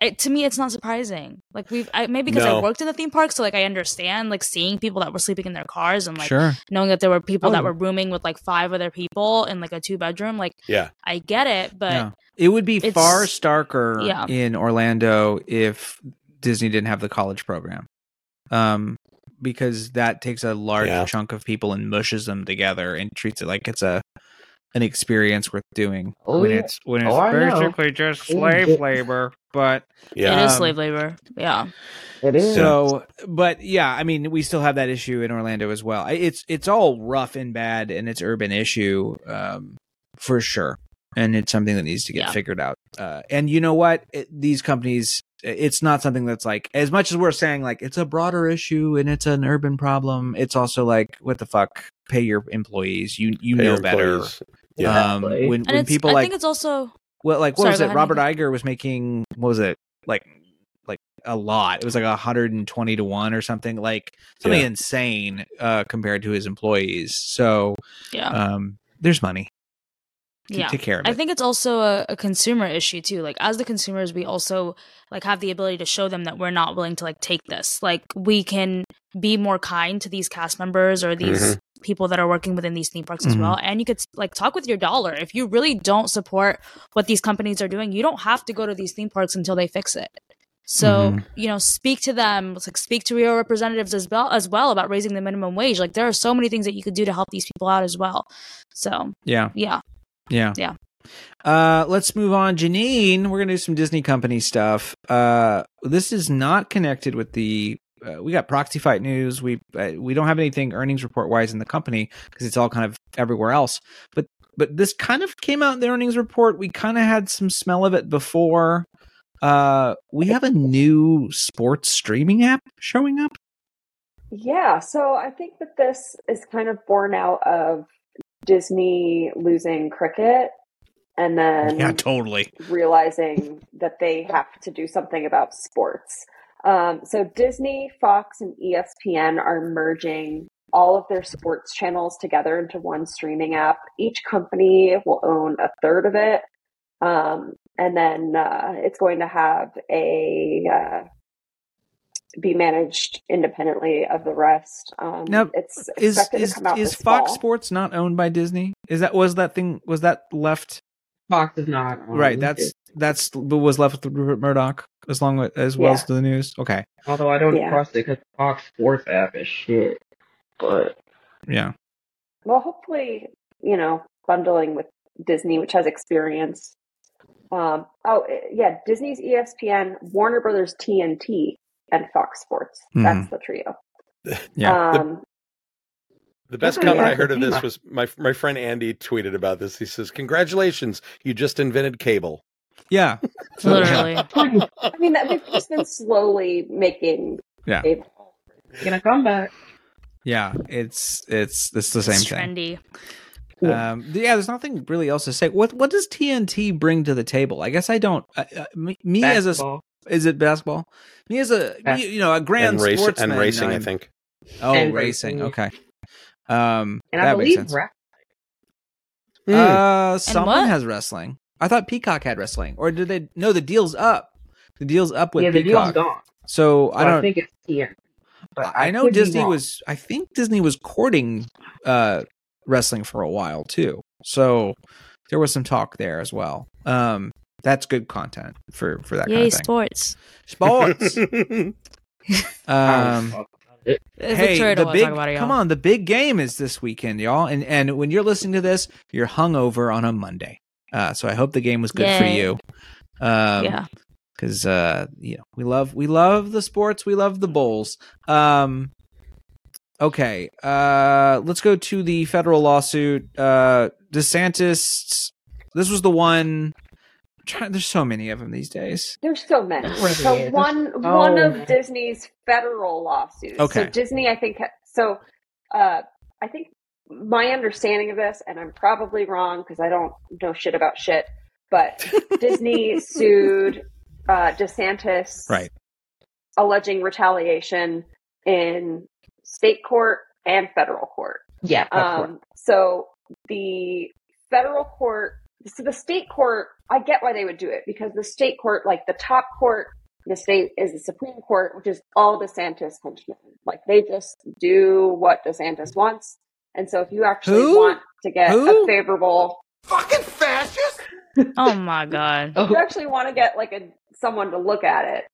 it, to me it's not surprising. Like we've I, maybe because No. I worked in the theme park so like I understand like seeing people that were sleeping in their cars and like sure. knowing that there were people that Oh. were rooming with like five other people in like a two bedroom like Yeah. I get it but yeah. It would be far starker yeah. in Orlando if Disney didn't have the college program. Um because that takes a large Yeah. chunk of people and mushes them together and treats it like it's a an experience worth doing Oh, when yeah. it's when it's Oh, basically just slave labor. But Yeah. it is Um, slave labor. Yeah. It is. So, but yeah, I mean, we still have that issue in Orlando as well. It's it's all rough and bad, and it's urban issue um, for sure, and it's something that needs to get Yeah. figured out. Uh, and you know what? It, these companies, it's not something that's like as much as we're saying like it's a broader issue and it's an urban problem. It's also like what the fuck? Pay your employees. You you Pay know your better. Employees. Yeah. Um, Exactly. when And when it's people I like think it's also well, like what Sorry, was it? Robert Nathan. Iger was making what was it like like a lot. It was like hundred and twenty to one or something like something Yeah. insane uh, compared to his employees. So yeah. um, there's money. Take- yeah. take care of it. I think it's also a, a consumer issue too. Like as the consumers, we also like have the ability to show them that we're not willing to like take this. Like we can be more kind to these cast members or these Mhm. people that are working within these theme parks as Mhm. well. And you could like talk with your dollar. If you really don't support what these companies are doing, you don't have to go to these theme parks until they fix it. So Mhm. you know, speak to them. Like speak to your representatives as well as well about raising the minimum wage. Like there are so many things that you could do to help these people out as well. So yeah, yeah, yeah, Yeah. Uh, let's move on, Janine. We're gonna do some Disney company stuff. Uh, this is not connected with the. Uh, we got proxy fight news. We uh, we don't have anything earnings report wise in the company because it's all kind of everywhere else. But but this kind of came out in the earnings report. We kind of had some smell of it before. Uh, we have a new sports streaming app showing up. Yeah, so I think that this is kind of born out of Disney losing cricket and then yeah, totally. realizing that they have to do something about sports. Um, so Disney, Fox, and ESPN are merging all of their sports channels together into one streaming app. Each company will own a third of it. Um, and then uh, it's going to have a uh, be managed independently of the rest. Um, Now, it's Is is to come out is this Fox fall. Sports not owned by Disney? Is that was that thing was that left Fox is not. right? That's that's what was left with Rupert Murdoch as long with, as well Yeah. as the news. Okay, Although I don't Yeah. trust it because Fox Sports app is shit. But yeah, Well, hopefully, you know, bundling with Disney, which has experience. Um, oh, yeah, Disney's ESPN, Warner Brothers TNT, and Fox Sports. That's the trio. yeah. Um, The best Yeah, comment yeah, I heard of this was my my friend Andy tweeted about this. He says, "Congratulations, you just invented cable." Yeah. literally. I mean, that they've just been slowly making. Yeah. a- gonna come back. Yeah, it's it's it's the same It's thing. trendy. Yeah. Um, yeah, there's nothing really else to say. What what does TNT bring to the table? I guess I don't. Uh, uh, me, me as a is it basketball? Me as a Bas- you, you know a grand and, race, sportsman and racing, I I'm- think. Oh, And racing. racing. Okay. Um, and I that makes believe sense. rap. Hmm. Uh, someone what? has wrestling. I thought Peacock had wrestling, or did they? No, the deal's up. The deal's up with yeah, the Peacock. deal's gone. So So I don't. think it's TNT. But I, know Disney was. I think Disney was courting uh, wrestling for a while too. So there was some talk there as well. Um, that's good content for for that Yay, kind of thing. sports. Sports. Um, don't fuck about it. It's hey, Victoria the big talk about it, come on, the big game is this weekend, y'all. And and when you're listening to this, you're hungover on a Monday. Uh, so I hope the game was good for you. Um, yeah. because uh you know we love we love the sports we love the bowls um okay uh let's go to the federal lawsuit uh desantis this was the one try- there's so many of them these days. There's so many. Really So is. one Oh, one man. of Disney's federal lawsuits. Okay. So Disney, I think. So uh, I think my understanding of this, and I'm probably wrong because I don't know shit about shit, but Disney sued uh, DeSantis, Right. alleging retaliation in state court and federal court. Yeah, that's correct. Um, so the federal court, so the state court, I get why they would do it because the state court, like the top court, the state is the Supreme Court, which is all DeSantis henchmen. Like they just do what DeSantis wants. And so if you actually Who? want to get Who? a favorable, Fucking fascist! Oh my god. if you actually want to get like a someone to look at it,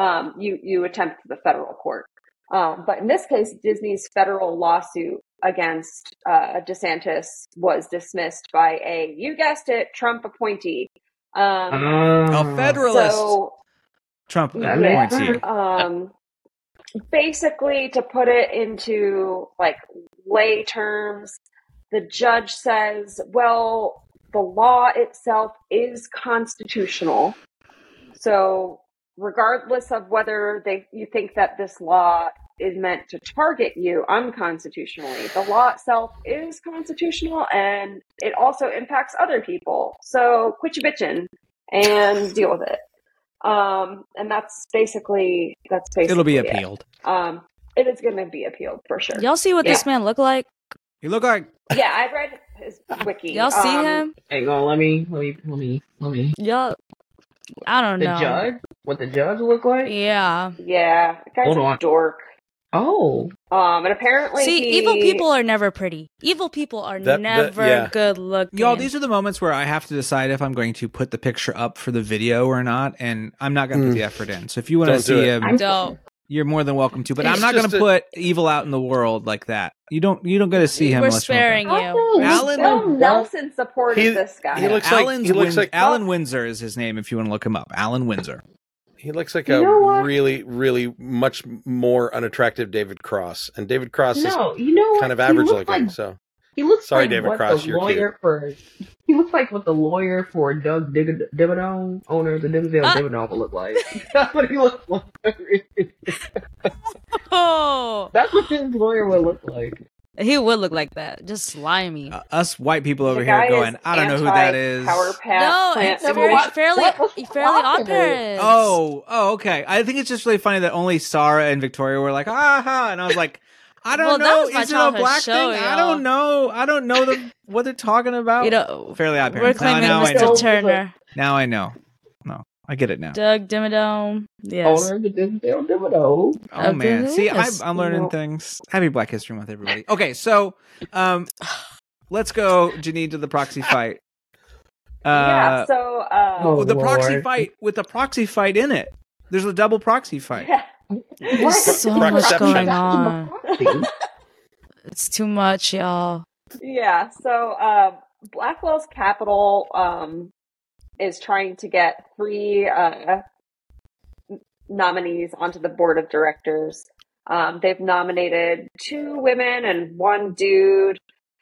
um, you you attempt the federal court. Um, but in this case, Disney's federal lawsuit against uh, DeSantis was dismissed by a you guessed it Trump appointee. Um, A federalist so Trump That Yeah. appointee. um, basically, to put it into like lay terms, the judge says, well, the law itself is constitutional. So, regardless of whether they you think that this law is meant to target you unconstitutionally, the law itself is constitutional and it also impacts other people. So, quit your bitching and deal with it. Um, and that's basically that's basically It'll be it. appealed. Um, it is going to be appealed for sure. Y'all see what this man look like? He look like Yeah, I read his wiki. Y'all see Um, him? Hang on, let me, let me, let me, let me. Y'all I don't The know. judge? What the judge look like? Yeah. Yeah, the guy's Hold a on. dork. Oh, Um, and apparently, See, he- evil people are never pretty. Evil people are That- that- never yeah. good looking. Y'all, these are the moments where I have to decide if I'm going to put the picture up for the video or not, and I'm not going to put Mm. the effort in. So if you want to see it. him, I'm Don't. You're more than welcome to. But He's I'm not going to a- put evil out in the world like that. You don't. You don't get to see him. We're unless you sparing to. you. Oh, Alan- Bill Nelson supported He- this guy. he looks like- he looks Win- like- Allen Winsor is his name. If you want to look him up, Allen Winsor. He looks like You a really, really much more unattractive David Cross, and David Cross is no, you know what? kind of average looking. Like, so he looks Sorry, like David what Cross, the you're lawyer for. He looks like what the lawyer for Doug Dig- Dimmadome, owner of the Dimsdale Ah. Dimmadome, would look like. That's what he looks like. Oh, That's what his lawyer would look like. he would look like that. Just slimy. Uh, us white people over here going, I don't know who that is. Power plant, no, it's Number fairly, what fairly wrong odd parents. Oh, oh, okay. I think it's just really funny that only Sarah and Victoria were like, aha, and I was like, I don't Well, that know. was my Is it a black show, thing? I y'all. don't know. I don't know the, what they're talking about. you know, Fairly Odd we're Parents. Now, claiming now I Mr. know. Turner, Now I know. No, I get it now. Doug Dimmadome. Yes. Owner of Dimmadome. Oh Okay, man, see, I'm. I'm learning Nope. things. Happy Black History Month, everybody. Okay, so um, let's go, Janine, to the proxy fight. Uh, yeah. So, uh, Oh, the proxy fight with the proxy fight in it. There's a double proxy fight. yeah. There's so much going on. It's too much, y'all. Yeah, so uh, Blackwell's Capital um, is trying to get three uh, nominees onto the board of directors. Um, they've nominated two women and one dude.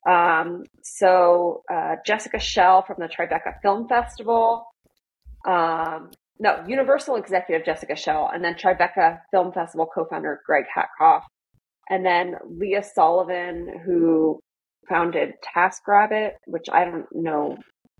Um, so uh, Jessica Schell from the Tribeca Film Festival. Um, no, Universal executive Jessica Schell, and then Tribeca Film Festival co-founder Greg Hatkoff, and then Leah Solivan, who founded TaskRabbit, which I don't know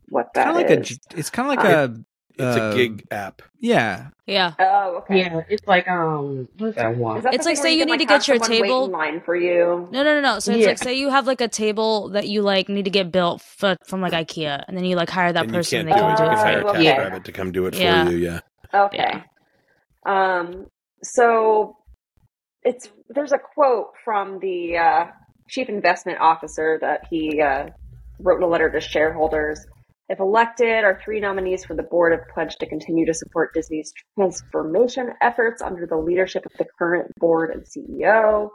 what that Kind is. of like a. It's kind of like um, a. it's uh, a gig app. Yeah, Yeah. oh, okay. Yeah, it's like um, what's that one? That It's like say where you can, need like, to get your table- in line for you. No, no, no, no. So it's Yeah. like say you have like a table that you like need to get built f- from like IKEA, and then you like hire that and you person. can't and do it. can You do can it hire for you. okay. TaskRabbit to come do it Yeah. for you. Yeah. Okay. Yeah. Um, so it's there's a quote from the uh, chief investment officer that he uh, wrote in a letter to shareholders. If elected, our three nominees for the board have pledged to continue to support Disney's transformation efforts under the leadership of the current board and CEO.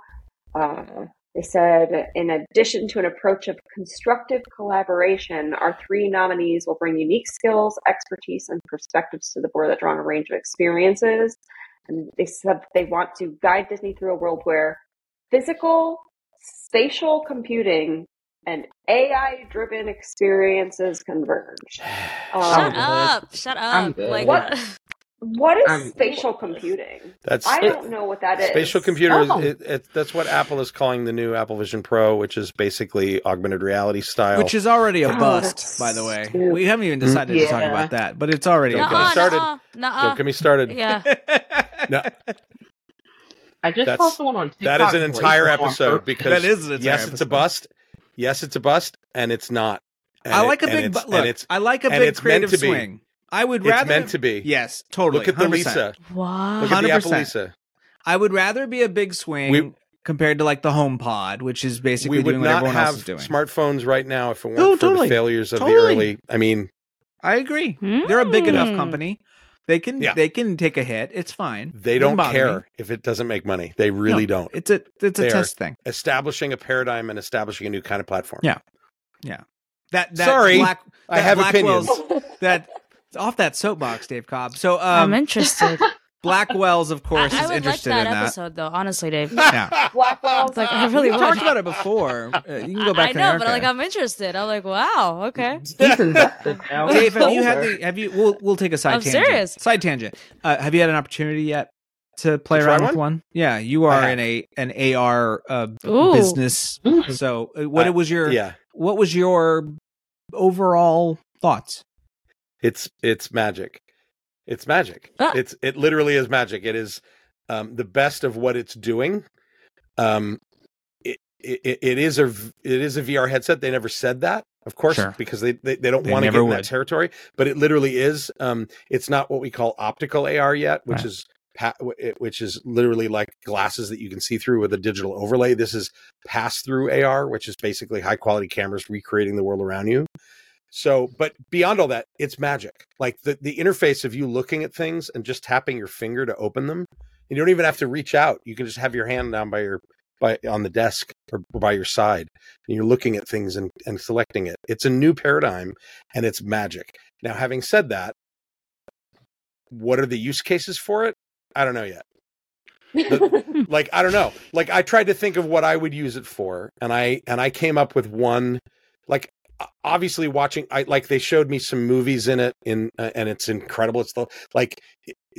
Uh, they said, in addition to an approach of constructive collaboration, our three nominees will bring unique skills, expertise, and perspectives to the board that draw on a range of experiences. And they said they want to guide Disney through a world where physical, spatial computing and AI driven experiences converge. Shut Um, up! Shut I'm up! good. Like What? what is I'm- spatial computing? That's I don't know what that is. spatial computer. Oh. Is, it, it, that's what Apple is calling the new Apple Vision Pro, which is basically augmented reality style. Which is already a Oh, bust, that's by the way. stupid. We haven't even decided to talk about that, but it's already Don't get me Nuh-uh, bust. started. nuh-uh, nuh-uh. Don't get me started. Yeah. No, I just That's- saw someone on TikTok. that is an entire episode because That is an entire yes, it's a bust. Yes, it's a bust, and it's not. And I it- like a big bu- look. and it's I like a big it's creative to be. swing. I would rather it's meant to be. Yes, totally. Look at the 100%. Lisa. Wow. Look at the Apple 100%. Lisa. I would rather be a big swing We- compared to like the HomePod, which is basically We would doing what not everyone else have is doing. smartphones right now if it weren't No, for totally. the failures of Totally. the early. I mean, I agree. They're a big enough Mm. company. They can Yeah. they can take a hit. It's fine. they Doesn't don't care me. if it doesn't make money. They really No, don't. It's a it's a They test thing. Establishing a paradigm and establishing a new kind of platform. Yeah. That, that Sorry, Black, I have Blackwell's- opinions. That off that soapbox, Dave Cobb. So I'm um, interested. Blackwell's, of course, I, I is would like that in that. episode, though. Honestly, Dave. Yeah. Blackwell's. Like, I really We would. talked about it before. Uh, you can go back I to know, but like. I'm interested. I'm like, wow, okay. He's invested now. Dave, have you had the? Have you? We'll we'll take a side I'm tangent. serious. Side tangent. Uh, have you had an opportunity yet to play To try around with one? one? Yeah, you are in a an AR uh, business. Mm. So, uh, what Uh, was your Yeah, what was your overall thoughts? it's it's magic. It's magic. Ah. It's it literally is magic. It is um, the best of what it's doing. Um, it, it it is a it is a VR headset. They never said that, of course, Sure. because they they, they don't want to get in would. that territory. But it literally is. Um, it's not what we call optical AR yet, which Right. is pa- which is literally like glasses that you can see through with a digital overlay. This is pass through AR, which is basically high quality cameras recreating the world around you. So, but beyond all that, it's magic. Like the, the interface of you looking at things and just tapping your finger to open them. and You don't even have to reach out. You can just have your hand down by your by on the desk or by your side. And you're looking at things and, and selecting it. It's a new paradigm and it's magic. Now, having said that, what are the use cases for it? I don't know yet. The- like I don't know. Like I tried to think of what I would use it for, and I and I came up with one. Like obviously watching, I like they showed me some movies in it, in uh, and it's incredible. It's the like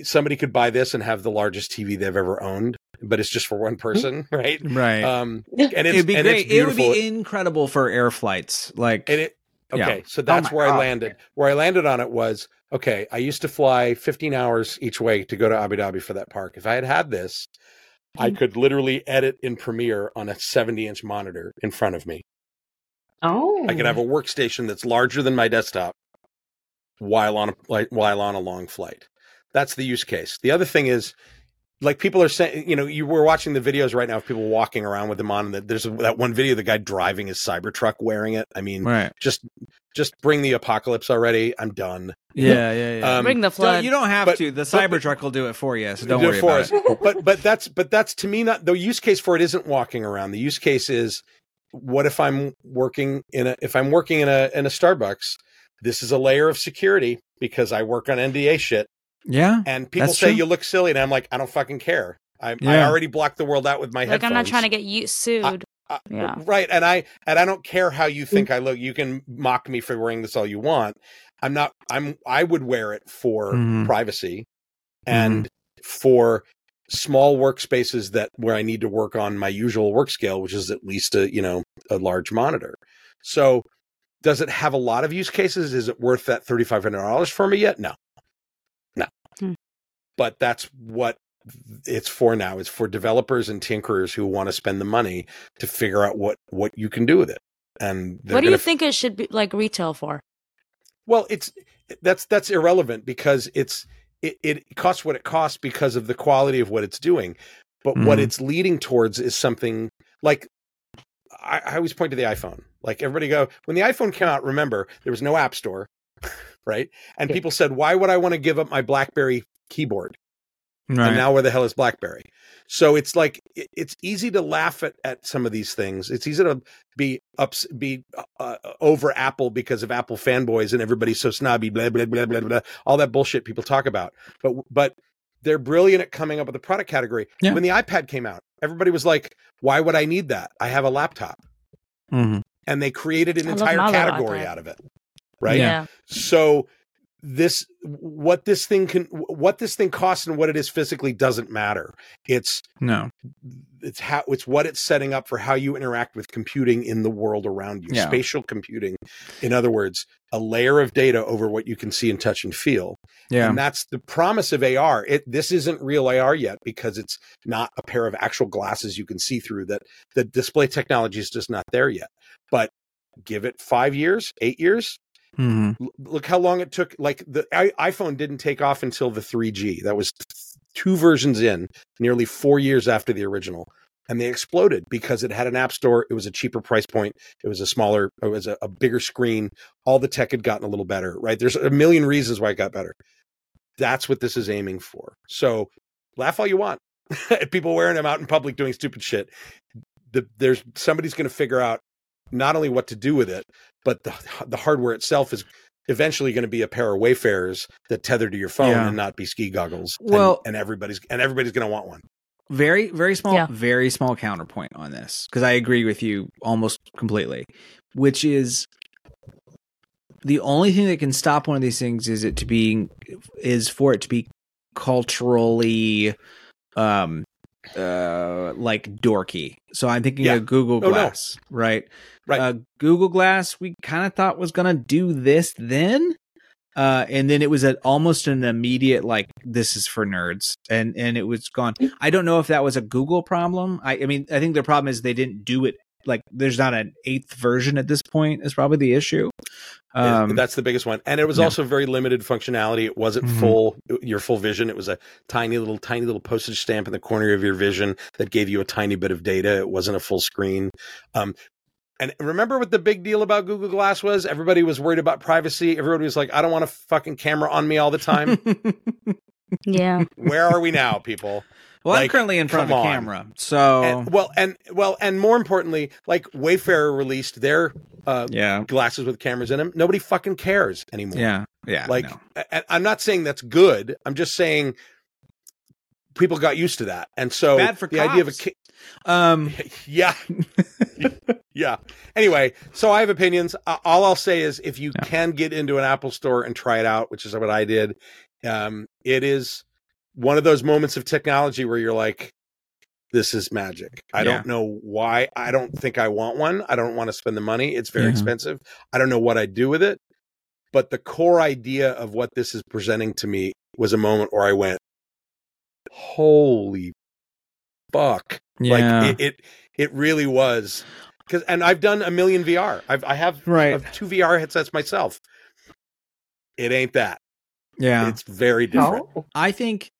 somebody could buy this and have the largest TV they've ever owned, but it's just for one person, right? Right. Um, and it's It'd be and great. It's It would be incredible for air flights. Like And it Yeah. okay, so that's my where I landed. Where I landed on it was okay. I used to fly 15 hours each way to go to Abu Dhabi for that park. If I had had this, I Mm. could literally edit in Premiere on a 70 inch monitor in front of me. Oh, I could have a workstation that's larger than my desktop while on a while on a long flight. That's the use case. The other thing is like people are saying, you know, you were watching the videos right now of people walking around with them on and that there's that one video of the guy driving his Cybertruck wearing it. I mean, right. just just bring the apocalypse already. I'm done. Yeah, yeah, yeah. Um, Bring the Don't- flood. you don't have but- to. The but- Cybertruck will do it for you, so don't Do it worry for about us. it. but but that's but that's to me not the use case for it isn't walking around. The use case is what if I'm working in a if I'm working in a in a Starbucks, this is a layer of security because I work on NDA shit. Yeah. And people That's say true. you look silly, and I'm like, I don't fucking care. I, I already blocked the world out with my like headphones. I'm not trying to get you sued. Uh, Yeah. Right. And I and I don't care how you think I look. You can mock me for wearing this all you want. I'm not I'm I would wear it for Mhm. privacy and for small workspaces that where I need to work on my usual work scale, which is at least a, you know, a large monitor. So does it have a lot of use cases? Is it worth that $3,500 for me yet? No, no. Hmm. But that's what it's for now. It's for developers and tinkerers who want to spend the money to figure out what what you can do with it. And What do you gonna- think it should be like retail for? Well, it's that's that's irrelevant because it's it, it costs what it costs because of the quality of what it's doing. But what Mhm. it's leading towards is something like I, I always point to the iPhone. Like everybody go when the iPhone came out, remember there was no app store, right? And Yeah. people said, "Why would I want to give up my BlackBerry keyboard?" Right. And now where the hell is BlackBerry? So it's like it- it's easy to laugh at, at some of these things. It's easy to be ups be uh, over Apple because of Apple fanboys and everybody's so snobby, blah blah blah blah blah, all that bullshit people talk about. But but they're brilliant at coming up with a product category. Yeah. When the iPad came out, everybody was like, "Why would I need that? I have a laptop." Mhm. and they created an I entire category out of it. Right? Yeah. So this what this thing can what this thing costs and what it is physically doesn't matter. It's No. it's how it's what it's setting up for how you interact with computing in the world around you. Yeah. Spatial computing. In other words, a layer of data over what you can see and touch and feel. Yeah. And that's the promise of AR. It this isn't real AR yet because it's not a pair of actual glasses you can see through that the display technology is just not there yet. But give it 5 years, 8 years, hmm L- look how long it took like the I- iphone didn't take off until the 3g that was two versions in nearly four years after the original and they exploded because it had an app store it was a cheaper price point it was a smaller it was a, a bigger screen all the tech had gotten a little better right? There's a million reasons why it got better. That's what this is aiming for. So laugh all you want. At people wearing them out in public doing stupid shit. The, there's somebody's going to figure out not only what to do with it but the the hardware itself is eventually going to be a pair of wayfarers that tether to your phone Yeah. and not be ski goggles. And- Well- and, everybody's and everybody's going to want one. Very, very small, Yeah. very small counterpoint on this because I agree with you almost completely, which is the only thing that can stop one of these things is it to be is for it to be culturally um uh like dorky. So I'm thinking Yeah. of Google Oh, no. Glass, right? Right. Uh, Google Glass we kind of thought was going to do this then uh and then it was at almost an immediate like this is for nerds and and it was gone i don't know if that was a google problem i i mean i think the problem is they didn't do it like there's not an eighth version at this point is probably the issue um that's the biggest one. And it was yeah. also very limited functionality. It wasn't Mhm. full your full vision. It was a tiny little tiny little postage stamp in the corner of your vision that gave you a tiny bit of data. It wasn't a full screen. Um and remember what the big deal about Google Glass was? Everybody was worried about privacy. Everybody was like, I don't want a fucking camera on me all the time. Yeah. Where are we now, people? well i'm currently in front of come a on. camera so And, well, and well, and more importantly, like Wayfarer released their uh, yeah glasses with cameras in them. Nobody fucking cares anymore. yeah yeah like no. I, I'm not saying that's good. I'm just saying people got used to that, and so Bad for the idea of a cops. ki- um yeah, yeah. Anyway, so I have opinions. Uh, all I'll say is, if you Yeah. can get into an Apple store and try it out, which is what I did, um, it is one of those moments of technology where you're like, "This is magic." I Yeah. don't know why. I don't think I want one. I don't want to spend the money. It's very Yeah. expensive. I don't know what I'd do with it, but the core idea of what this is presenting to me was a moment where I went, "Holy fuck!" yeah Like it, it, it really was. Because and I've done a million VR. I've I have Right. uh, two VR headsets myself. It ain't that. Yeah It's very different. Oh, I think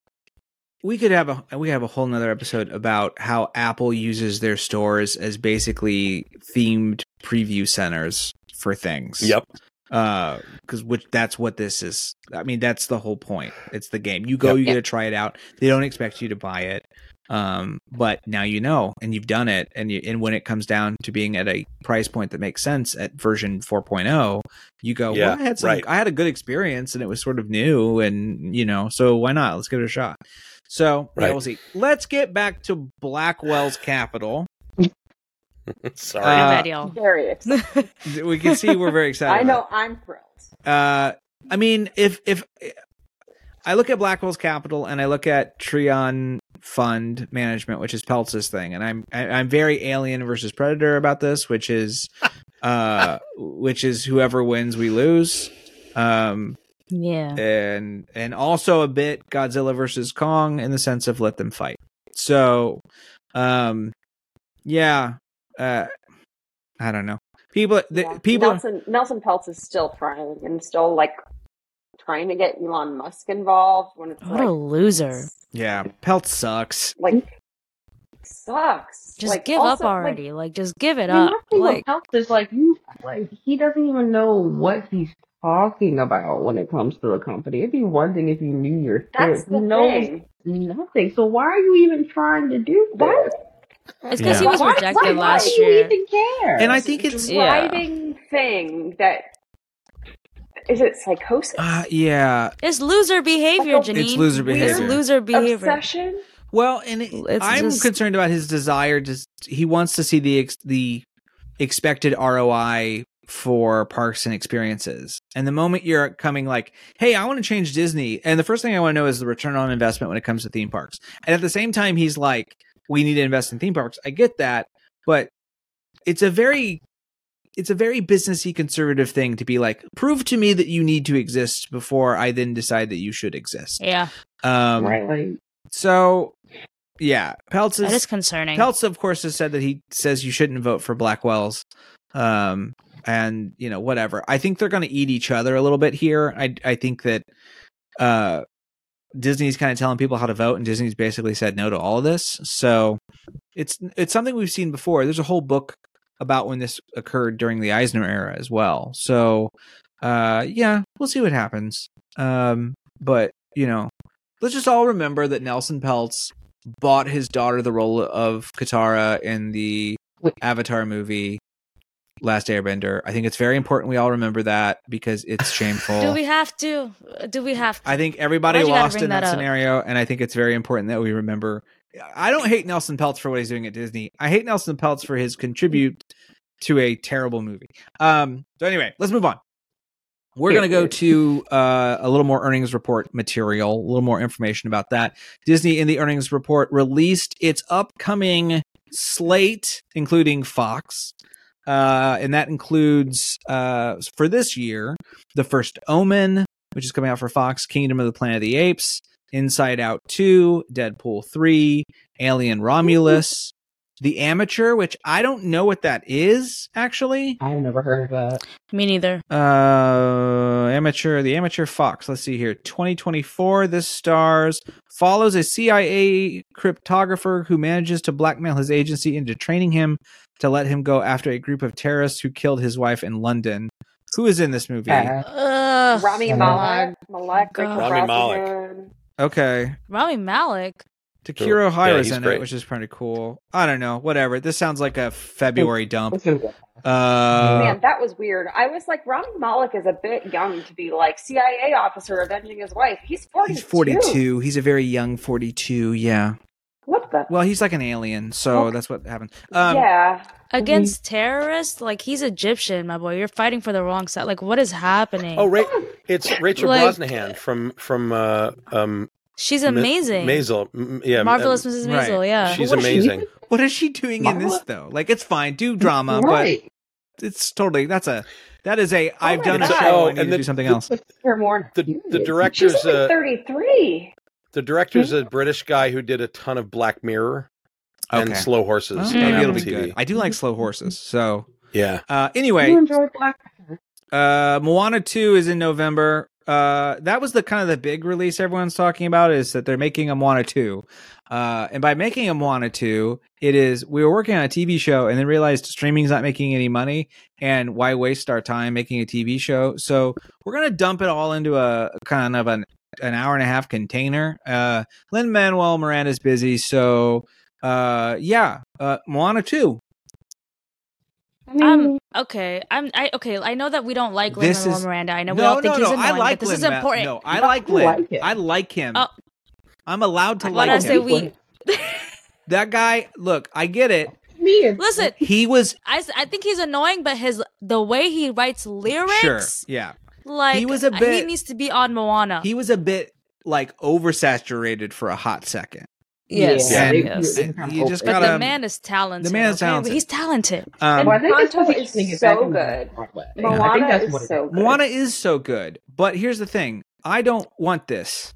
we could have a we have a whole nother episode about how Apple uses their stores as basically themed preview centers for things. Yep. Uh, because which that's what this is. I mean, that's the whole point. It's the game. You go, Yep. you get to try it out. They don't expect you to buy it. Um, but now you know, and you've done it, and you and when it comes down to being at a price point that makes sense at version 4.0, you go, Yeah, well, I had some, right. I had a good experience, and it was sort of new, and you know, so why not? Let's give it a shot. So yeah, we'll see. Let's get back to Blackwell's capital. Sorry. Uh, I'm ready, y'all. Very excited. We can see we're very excited. I know I'm thrilled. Uh, I mean, if if I look at Blackwell's Capital and I look at Trian Fund Management, which is Peltz's thing, and I'm I, I'm very Alien versus Predator about this, which is uh, which is whoever wins, we lose. Um, Yeah. and and also a bit Godzilla versus Kong in the sense of let them fight. So, um, yeah, uh, I don't know. People, the, Yeah. people, Nelson Nelson Peltz is still trying and still like trying to get Elon Musk involved when it's What like a loser. yeah, Pelt sucks. like sucks. Just Like, give up also, like, already. Like, just give it up. my thing with Like, health is like you, like he doesn't even know what he's talking about when it comes to the company. It'd be one thing if you knew your that's the He knows thing. nothing. So why are you even trying to do Why- this? it's because he was Why- rejected why- why last do you even care? And I think it's Yeah. driving thing that is it psychosis? uh, yeah. It's loser behavior, It's Janine. loser It's behavior. loser behavior. Obsession? Well, and it, It's I'm just- concerned about his desire to. He wants to see the ex- the expected ROI for parks and experiences. And the moment you're coming like, hey, I want to change Disney, and the first thing I want to know is the return on investment when it comes to theme parks. And at the same time, he's like, we need to invest in theme parks. I get that, but it's a very it's a very businessy conservative thing to be like, prove to me that you need to exist before I then decide that you should exist. Yeah, Um right. So yeah, Peltz that is is concerning. Peltz, of course, has said that he says you shouldn't vote for Blackwell's. Um, and you know, whatever. I think they're going to eat each other a little bit here. I I think that uh, Disney's kind of telling people how to vote, and Disney's basically said no to all of this. So it's it's something we've seen before. There's a whole book about when this occurred during the Eisner era as well. So uh, yeah, we'll see what happens. Um, but you know, let's just all remember that Nelson Peltz bought his daughter the role of Katara in the Wait. Avatar movie Last Airbender. I think it's very important we all remember that because it's shameful. Do we have to? Do we have to? I think everybody Why'd lost in that, that scenario, and I think it's very important that we remember. I don't hate Nelson Peltz for what he's doing at Disney. I hate Nelson Peltz for his contribute to a terrible movie. Um. So anyway, let's move on. We're going to go to uh, a little more earnings report material, a little more information about that. Disney in the earnings report released its upcoming slate, including Fox. Uh, and that includes uh, for this year the first Omen, which is coming out for Fox, Kingdom of the Planet of the Apes, Inside Out 2, Deadpool 3, Alien Romulus, The Amateur, which I don't know what that is actually. I've never heard of that. Me neither. Uh, amateur, the amateur Fox. Let's see here. 2024. This stars follows a CIA cryptographer who manages to blackmail his agency into training him to let him go after a group of terrorists who killed his wife in London. Who is in this movie? Uh, Ugh. Rami Uh, Malek, Malek, Rami Malek. Brosnahan. Okay. Rami Malek. Takiro Yeah, Hira's he's in great. it, which is pretty cool. I don't know. Whatever. This sounds like a February dump. what's in that? Uh, Man, that was weird. I was like, Rami Malek is a bit young to be like CIA officer avenging his wife. He's 42. he's 42. He's a very young 42. Yeah. What the? Well, he's like an alien, so that's what happened. Um, yeah. Against terrorists? Like, he's Egyptian, my boy. You're fighting for the wrong side. Like, what is happening? Oh, Ra- it's Rachel Like- Brosnahan from from uh, um, She's Ma- amazing. Maisel. M- Yeah, Marvelous um, Mrs. right. Maisel, yeah. She's What is she? amazing. What is she doing in this though? Like it's fine, do drama, right. but it's totally that's a that is a I've my done a show. Oh, I need and to the- do something the- else. Her more The curious. the She's director's uh, 33. The director's a British guy who did a ton of Black Mirror and Okay. Slow Horses. Well, on maybe it'll be good. I do like slow horses. So Yeah, uh You anyway, enjoy Black Panther? uh Moana 2 is in November. Uh that was the kind of the big release everyone's talking about is that they're making a Moana 2. Uh and by making a Moana 2, it is we were working on a TV show and then realized streaming's not making any money and why waste our time making a TV show? So we're going to dump it all into a kind of an an hour and a half container. Uh Lin Manuel Miranda's busy, so uh yeah, uh Moana too. I mean, Um, okay. I'm I okay, I know that we don't like Lin Manuel Miranda. I know we no, all no, think he's no. annoying, I like but this Lin is Ma- important. No, I I like do Lin. like. I like him. Oh. I'm allowed to I like wanna him. say we- that guy, look, I get it. me Listen, He was I, I think he's annoying, but his the way he writes lyrics, sure. Yeah. Like He was a bit. he needs to be on Moana. He was a bit like oversaturated for a hot second. yes, Yeah, And- yes. they and kinda you just. But gotta the man is talented. the man is okay? talented. He's talented. um, Well, I think Encanto because is so back in good. Broadway. I Moana think that's is so good. Moana is so good, but here's the thing: I don't want this,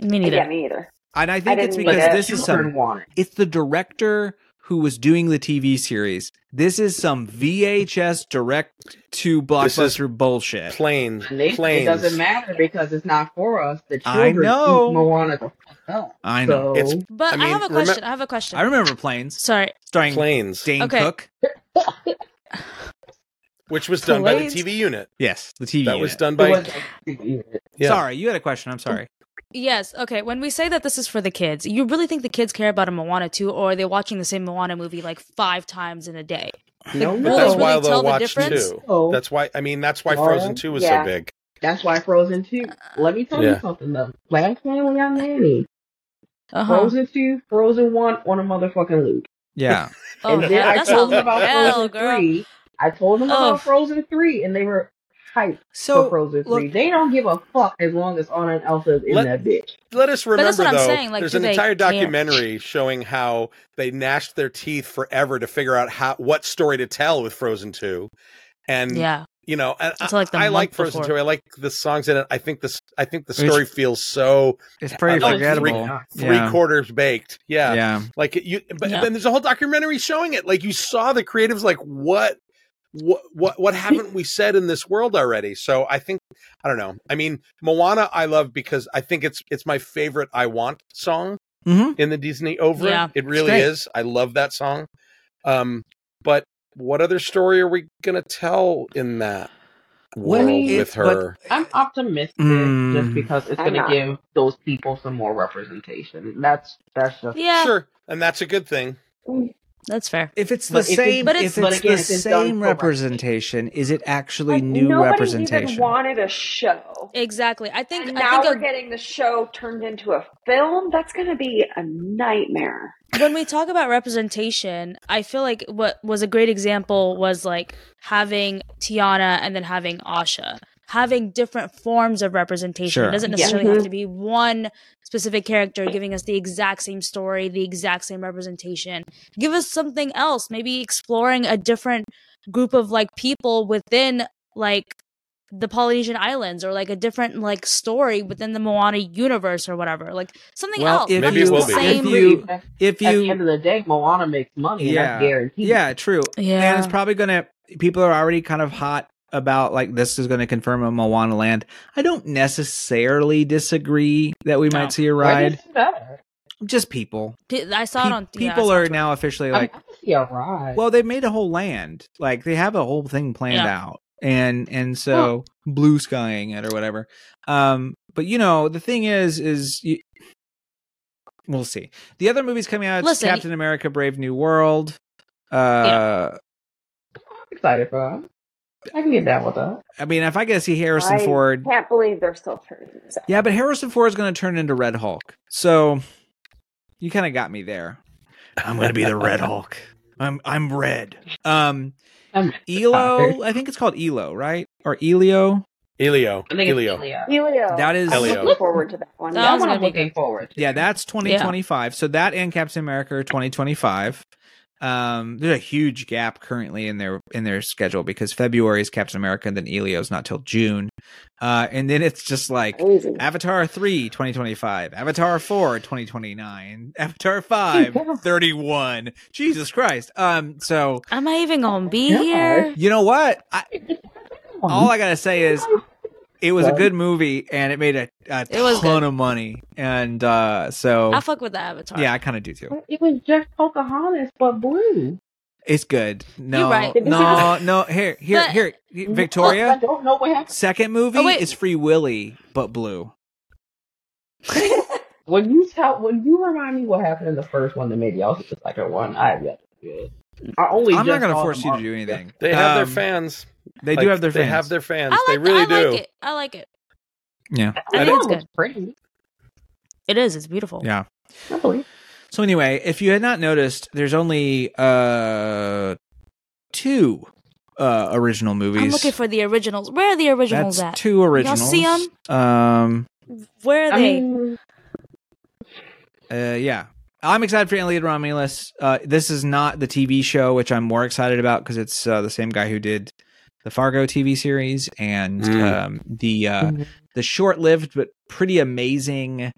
Me neither. Yeah, me either. and I think I it's because either. this is Children some. want. It's the director who was doing the TV series. This is some VHS direct to This is blockbuster bullshit. planes, And they, it doesn't matter because it's not for us. The children I know. Moana the fuck up. I know. So, It's- But I I, have a remem- question. I have a question. I remember Planes, Sorry. starring Planes, Dane Okay. Cook. which was done by the TV unit. Yes, the TV. That was done by. was Yeah. Sorry, you had a question. I'm sorry. Yes. Okay. When we say that this is for the kids, you really think the kids care about a Moana too, or are they watching the same Moana movie like five times in a day? No, Will But that's really why tell they'll the watch difference? two. Oh. That's why. I mean, that's why Laura? Frozen Two was Yeah. so big. That's why Frozen 2. Let me tell Yeah. you something though. Last Family on Nanny. Uh huh. Frozen 2, Frozen 1 on a motherfucking loop. Yeah. Oh, and then hell, I that told them about hell, Frozen girl. 3. I told them about Frozen 3, and they were hyped So for Frozen 3. look, they don't give a fuck as long as Anna and Elsa is in Let- that bitch. Let us remember that's what I'm though. saying, like, there's an they entire care? documentary showing how they gnashed their teeth forever to figure out how what story to tell with Frozen Two, and Yeah. you know, and I, like, I like Frozen before. Two. I like the songs in it. I think this. I think the Which- story feels so it's pretty like forgettable. three, three yeah. quarters baked. Yeah, yeah. like you. But Yeah. then there's a whole documentary showing it. Like you saw the creatives. Like what. What what what haven't we said in this world already? So I think I don't know. I mean, Moana I love because I think it's it's my favorite I want song hmm in the Disney over. Yeah. It really is. I love that song. Um, but what other story are we gonna tell in that world mean, with her? I'm optimistic Mm. just because it's I'm going to not. give those people some more representation. That's that's just Yeah. Sure, and that's a good thing. That's fair. If it's the But if it's- same, but if it's- it's, but again, the it's same correctly. representation, is it actually Like, new nobody representation? even wanted a show. Exactly. I think And I now think we're a- getting the show turned into a film. That's going to be a nightmare. when we talk about representation, I feel like what was a great example was like having Tiana and then having Asha. Having different forms of representation. Sure. It doesn't necessarily Mhm. have to be one specific character giving us the exact same story, the exact same representation. Give us something else, maybe exploring a different group of like people within like the Polynesian Islands or like a different like story within the Moana universe or whatever. Like something Well, else. if Maybe not it will be. the if you at, if at the you end of the day, Moana makes money, Yeah. that's guaranteed. yeah, true. Yeah. And it's probably gonna. People are already kind of hot about like this is going to confirm a Moana land. I don't necessarily disagree that we No. might see a Why do you ride. Just people. Pe- I saw Pe- it on yeah, people are it. now officially I mean, like, I see a ride. well, they've made a whole land. Like they have a whole thing planned Yeah. out, and and so blue skying it or whatever. Um, but you know the thing is, is you, we'll see. The other movies coming out: Listen, Captain America: Brave New World. Uh, I'm excited for that. I can get down with that. I mean, if I get to see Harrison Ford. I Ford, can't believe they're still turning this yeah, but Harrison Ford is going to turn into Red Hulk, so you kind of got me there. I'm going to be the Red Hulk. I'm I'm red. Um, I'm Elo, I think it's called Elo, right? Or Elio. Elio, I think it's Elio. Elio. That is- I'm Elio. looking forward to that one. That That one I'm looking good. forward to. Yeah, that's 2025. So that and Captain America 2025. Um, there's a huge gap currently in their in their schedule because February is Captain America and then Elio's not till June. Uh, and then it's just like Crazy. Avatar 3 2025, Avatar 4 2029, Avatar 5 31. Jesus Christ. Um, so Am I even gonna be Yeah. here? you know what? I, all I gotta say is it was a good movie and it made a, a It was ton good. of money. And uh, so I fuck with the Avatar. yeah, I kind of do too. It was just Pocahontas, but blue. It's good. No, right. Did you no, no. Here, here, But- here. I Victoria. don't know what happened. Second movie Oh, wait. is Free Willy, but blue. When you tell, when you remind me what happened in the first one that made y'all see the second one, I have yet to do it. I only I'm not going to force you to do Marvel anything. They have their Um, fans. They Like, do have their fans. They have their fans. Like, they really I do. like it. I like it. Yeah. I I think it's it looks good. pretty. It is. It's beautiful. Yeah. I believe. So anyway, if you had not noticed, there's only uh two uh original movies. I'm looking for the originals. Where are the originals That's at? two originals. see 'em? Um. Where are I they? mean, Uh. Yeah. I'm excited for Alien Romulus. Uh, this is not the TV show, which I'm more excited about because it's uh, the same guy who did the Fargo TV series and Mm. um, the uh, Mhm. the short-lived but pretty amazing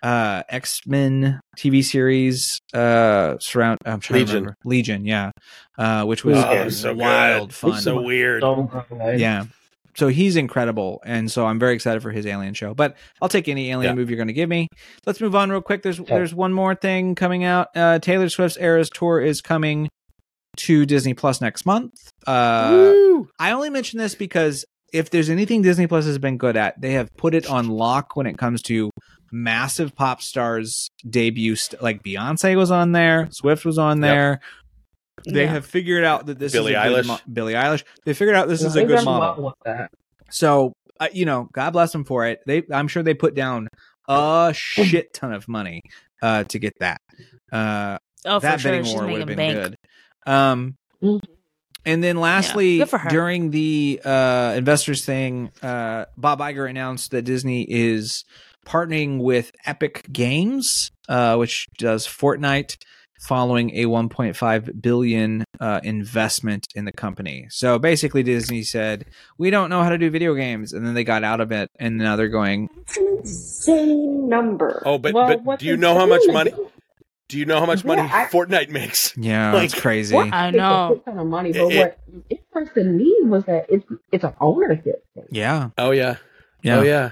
uh, X-Men TV series uh, surround. I'm trying Legion. to remember Legion, yeah, uh, which was Oh, was so good. wild fun. So weird. so yeah. So he's incredible, and so I'm very excited for his Alien show. But I'll take any Alien Yeah. movie you're going to give me. Let's move on real quick. There's Okay. there's one more thing coming out. Uh, Taylor Swift's Eras tour is coming to Disney Plus next month. Uh! I only mention this because if there's anything Disney Plus has been good at, they have put it on lock when it comes to massive pop stars debut. St- like Beyonce was on there, Swift was on Yep. There. They Yeah. have figured out that this Billie is a good Eilish. mo- Billie Eilish. They figured out this is a good done well model. with that. So, uh, you know, God bless them for it. They, I'm sure they put down a shit ton of money uh, to get that. Uh, Oh, that for sure. She's would have been bank. good. Um, Mhm. and then lastly, good for her. during the uh, investors thing, uh, Bob Iger announced that Disney is partnering with Epic Games, uh, which does Fortnite, following a 1.5 billion uh, investment in the company. So basically, Disney said, "We don't know how to do video games," and then they got out of it, and now they're going, It's an insane number. Oh, but Well, but do you know how much money? Do you know how much Yeah, money I- Fortnite makes? "Yeah, Like, it's crazy." What I takes a know. shit ton of money, but what It- what interested me was that it's it's an ownership thing. Yeah, Oh yeah. yeah, Oh yeah.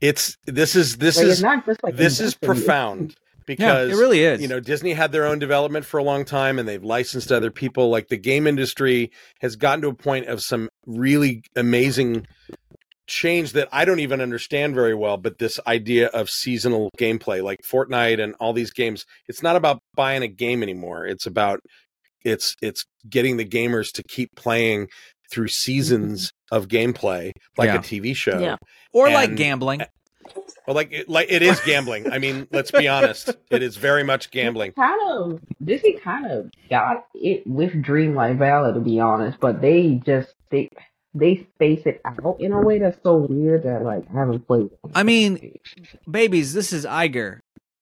It's this is this Like, is not just like this is investing. Profound yeah. because It really is. you know Disney had their own development for a long time and they've licensed other people like the game industry has gotten to a point of some really amazing change that I don't even understand very well but this idea of seasonal gameplay like Fortnite and all these games it's not about buying a game anymore it's about it's it's getting the gamers to keep playing through mm-hmm. seasons of gameplay like Yeah. a TV show Yeah. or like gambling. Well, like it, like it is gambling. I mean, let's be honest. It is very much gambling. kind of Disney kind of got it with Dreamlight Valley to be honest, but they just they they space it out in a way that's so weird that like I haven't played. it. I mean, babies, this is Iger.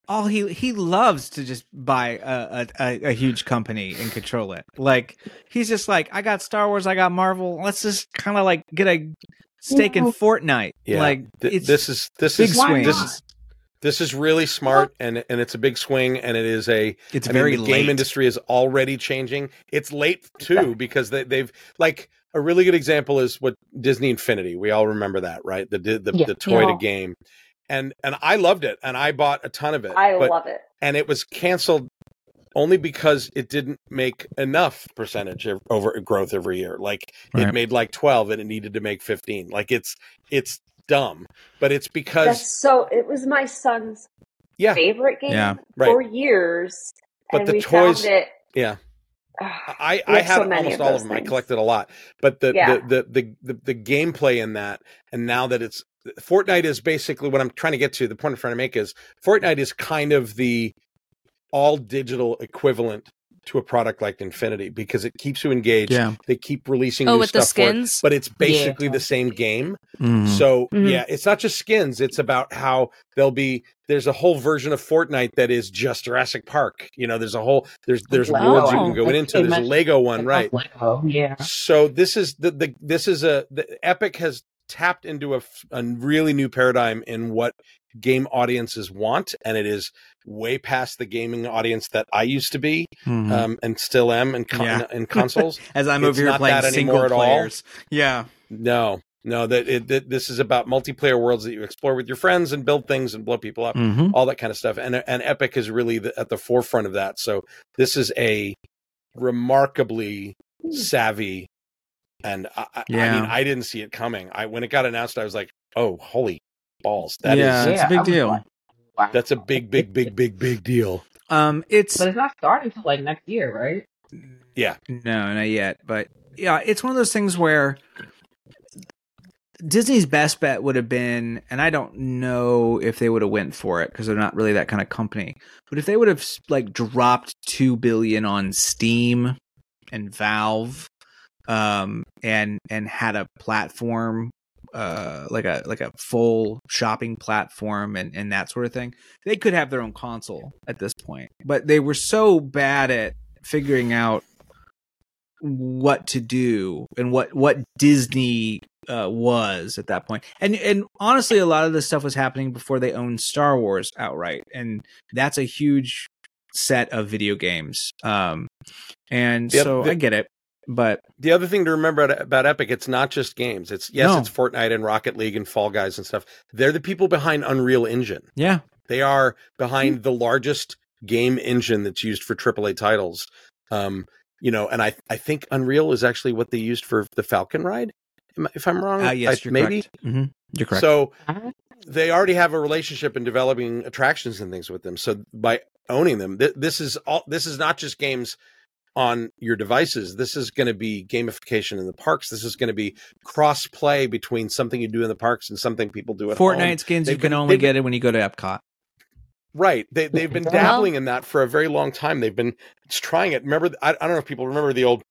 All he he loves to just buy a, a, a, a huge company and control it. Like he's just like, I got Star Wars, I got Marvel. Let's just kind of like get a stake in Fortnite. Yeah, like Th- it's this is this big is swings. this is this is really smart and and it's a big swing and it is a it's I very mean, the late. game industry is already changing. It's late too because they, they've like a really good example is what Disney Infinity. We all remember that, right? The the, the, Yeah. the toy to game, and and I loved it and I bought a ton of it. I but, love it. and it was canceled only because it didn't make enough percentage of over growth every year. Like Right. it made like 12 and it needed to make 15. Like it's it's dumb, but it's because That's so. It was my son's yeah, favorite game Yeah. Right. for years, But and the we toys- found it. yeah. Ah, I, I have so almost of all of those them. I collected a lot, but the, Yeah. the, the, the, the, the gameplay in that, and now that it's Fortnite is basically what I'm trying to get to. The point I'm trying to make is Fortnite is kind of the all digital equivalent to a product like Infinity because it keeps you engaged. Yeah. They keep releasing Oh, new with the stuff it, skins? but it's basically Yeah. the same game. Mhm. So Mhm. yeah, it's not just skins. It's about how there'll be there's a whole version of Fortnite that is just Jurassic Park. You know, there's a whole there's there's Wow. worlds you can go Like into. There's a Lego one, right? Oh yeah. So this is the, the this is a the Epic has tapped into a, a really new paradigm in what game audiences want, and it is way past the gaming audience that I used to be, Mhm. um, and still am in, con- Yeah. in consoles. As I'm it's over here not playing that single anymore at all. players. Yeah. no, no, that, it, that this is about multiplayer worlds that you explore with your friends and build things and blow people up, Mm-hmm. all that kind of stuff. And and Epic is really the, at the forefront of that. So this is a remarkably savvy, and I, I- I mean, I didn't see it coming. I when it got announced, I was like, oh, holy balls, that is Yeah. It's a big deal. like, wow. that's a big, big, big, big, big deal. Um, it's But it's not starting till like next year, right? Yeah. No, not yet. But yeah, it's one of those things where Disney's best bet would have been, and I don't know if they would have went for it because they're not really that kind of company. But if they would have like dropped two billion on Steam and Valve, um, and and had a platform, uh, like a like a full shopping platform and and that sort of thing, they could have their own console at this point. But they were so bad at figuring out what to do and what what Disney uh, was at that point. And and honestly, a lot of this stuff was happening before they owned Star Wars outright, and that's a huge set of video games. Um, and Yep, so the- I get it, but The other thing to remember about- about Epic, it's not just games. It's yes, No. it's Fortnite and Rocket League and Fall Guys and stuff. They're the people behind Unreal Engine. yeah, They are behind the largest game engine that's used for AAA titles. Um, you know, and I I think Unreal is actually what they used for the Falcon ride. If I'm wrong, uh, yes, I- you're maybe. correct. hmm You're correct. So Uh-huh. they already have a relationship in developing attractions and things with them. So by owning them, th- this is all. This is not just games on your devices. This is going to be gamification in the parks. This is going to be cross play between something you do in the parks and something people do at home. Fortnite skins you They've can been- only get it when you go to Epcot. Right. They they've been dabbling in that for a very long time. They've been trying it. Remember, I, I don't know if people remember the old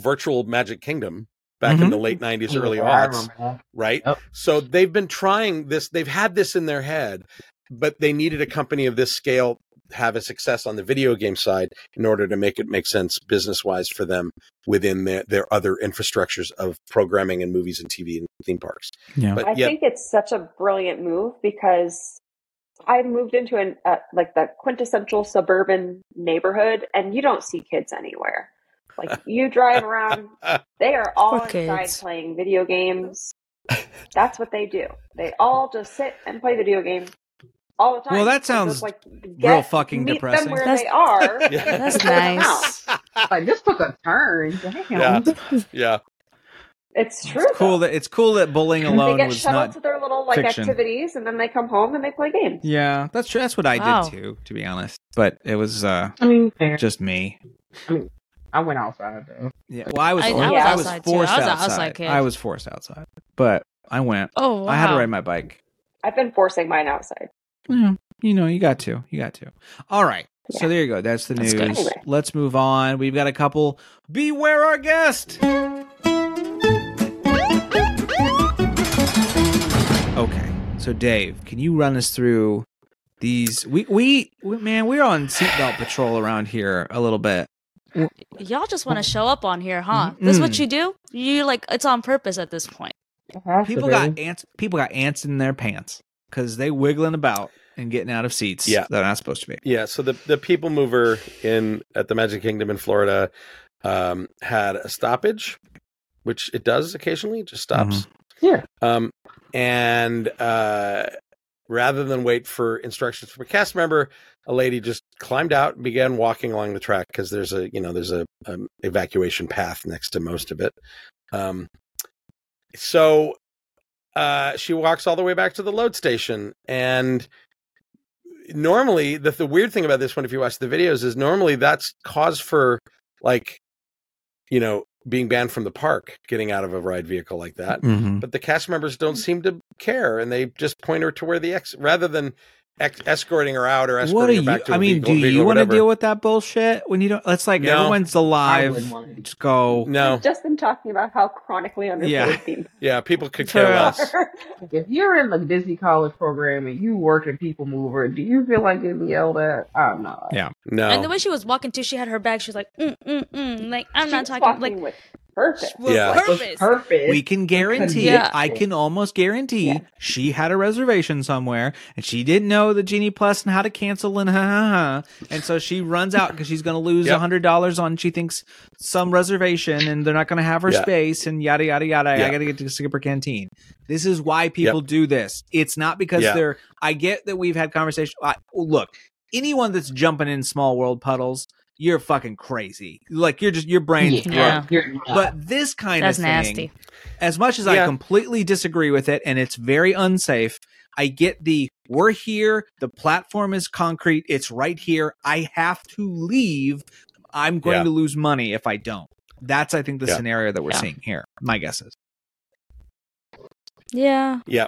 virtual Magic Kingdom back in Mhm. the late nineties, early Yeah, I aughts. remember that. Right. Yep. So they've been trying this. They've had this in their head, but they needed a company of this scale have a success on the video game side in order to make it make sense business wise for them within their, their other infrastructures of programming and movies and TV and theme parks. Yeah. But I yeah, think it's such a brilliant move because I moved into an uh, like the quintessential suburban neighborhood, and you don't see kids anywhere. Like you drive around, they are all Poor inside kids. playing video games. That's what they do. They all just sit and play video games all the time. Well, that sounds it's like real fucking meet depressing. Them where That's- they are. Yeah. That's and take them nice. Like this took a turn. Damn. Yeah. yeah. It's true. It's cool though. that it's cool that bullying they alone get was shuttled not. to their little like fiction. activities, and then they come home and they play games. Yeah, that's true. That's what I Wow. did too, to be honest. But it was uh I mean, fair. just me. I mean, I went outside though. Yeah. Well, I was I- I, I was was outside, too. I forced was outside. outside kid. I was forced outside, but I went. Oh, wow. I had to ride my bike. I've been forcing mine outside. Yeah, you know, you got to. You got to. All right. So there you go. That's the That's news. good. Anyway. Let's move on. We've got a couple. Beware our guest. Okay. So Dave, can you run us through these? We we, we man, we're on seatbelt patrol around here a little bit. Uh, y'all just want to show up on here, huh? This is what you do? You like it's on purpose at this point. It has to People got ants. People got ants in their pants because they wiggling about and getting out of seats. Yeah. they're not supposed to be. Yeah, so the the people mover in at the Magic Kingdom in Florida um, had a stoppage, which it does occasionally, it just stops. Yeah. Um, and uh, rather than wait for instructions from a cast member, a lady just climbed out and began walking along the track because there's a you know there's a um, evacuation path next to most of it. Um, so uh, she walks all the way back to the load station. And normally the, the weird thing about this one if you watch the videos is normally that's cause for like you know being banned from the park getting out of a ride vehicle like that. Mm-hmm. but the cast members don't seem to care and they just point her to where the ex rather than ex- escorting her out or escorting What do her you? back to I a mean, do vehicle you want to deal with that bullshit when you don't? It's like No. everyone's alive. wouldn't want to. Just go. no We've just been talking about how chronically underpaid Yeah. theme yeah people could For care less If you're in the Disney College program and you work at People Mover, do you feel like getting yelled at? I'm not. Yeah. No And the way she was walking too, she had her bag. She was like, mm, mm, mm. Like I'm not She's talking like with purpose. with Yeah. With purpose. purpose. We can guarantee. Yeah. I can almost guarantee Yeah. she had a reservation somewhere and she didn't know the Genie Plus and how to cancel and ha ha ha. And so she runs out because she's going to lose a Yep. hundred dollars on she thinks some reservation and they're not going to have her Yeah. space and yada yada yada. I got to get to Skipper Canteen. This is why people do this. It's not because Yeah. they're. I get that we've had conversation. I, look, anyone that's jumping in small world puddles, you're fucking crazy. Like you're just your brain's yeah. broke. But this kind That's of thing, nasty. as much as I completely disagree with it and it's very unsafe, I get the we're here, the platform is concrete, it's right here. I have to leave. I'm going Yeah. to lose money if I don't. That's I think the Yeah. scenario that we're Yeah. seeing here. My guess is. Yeah. Yeah,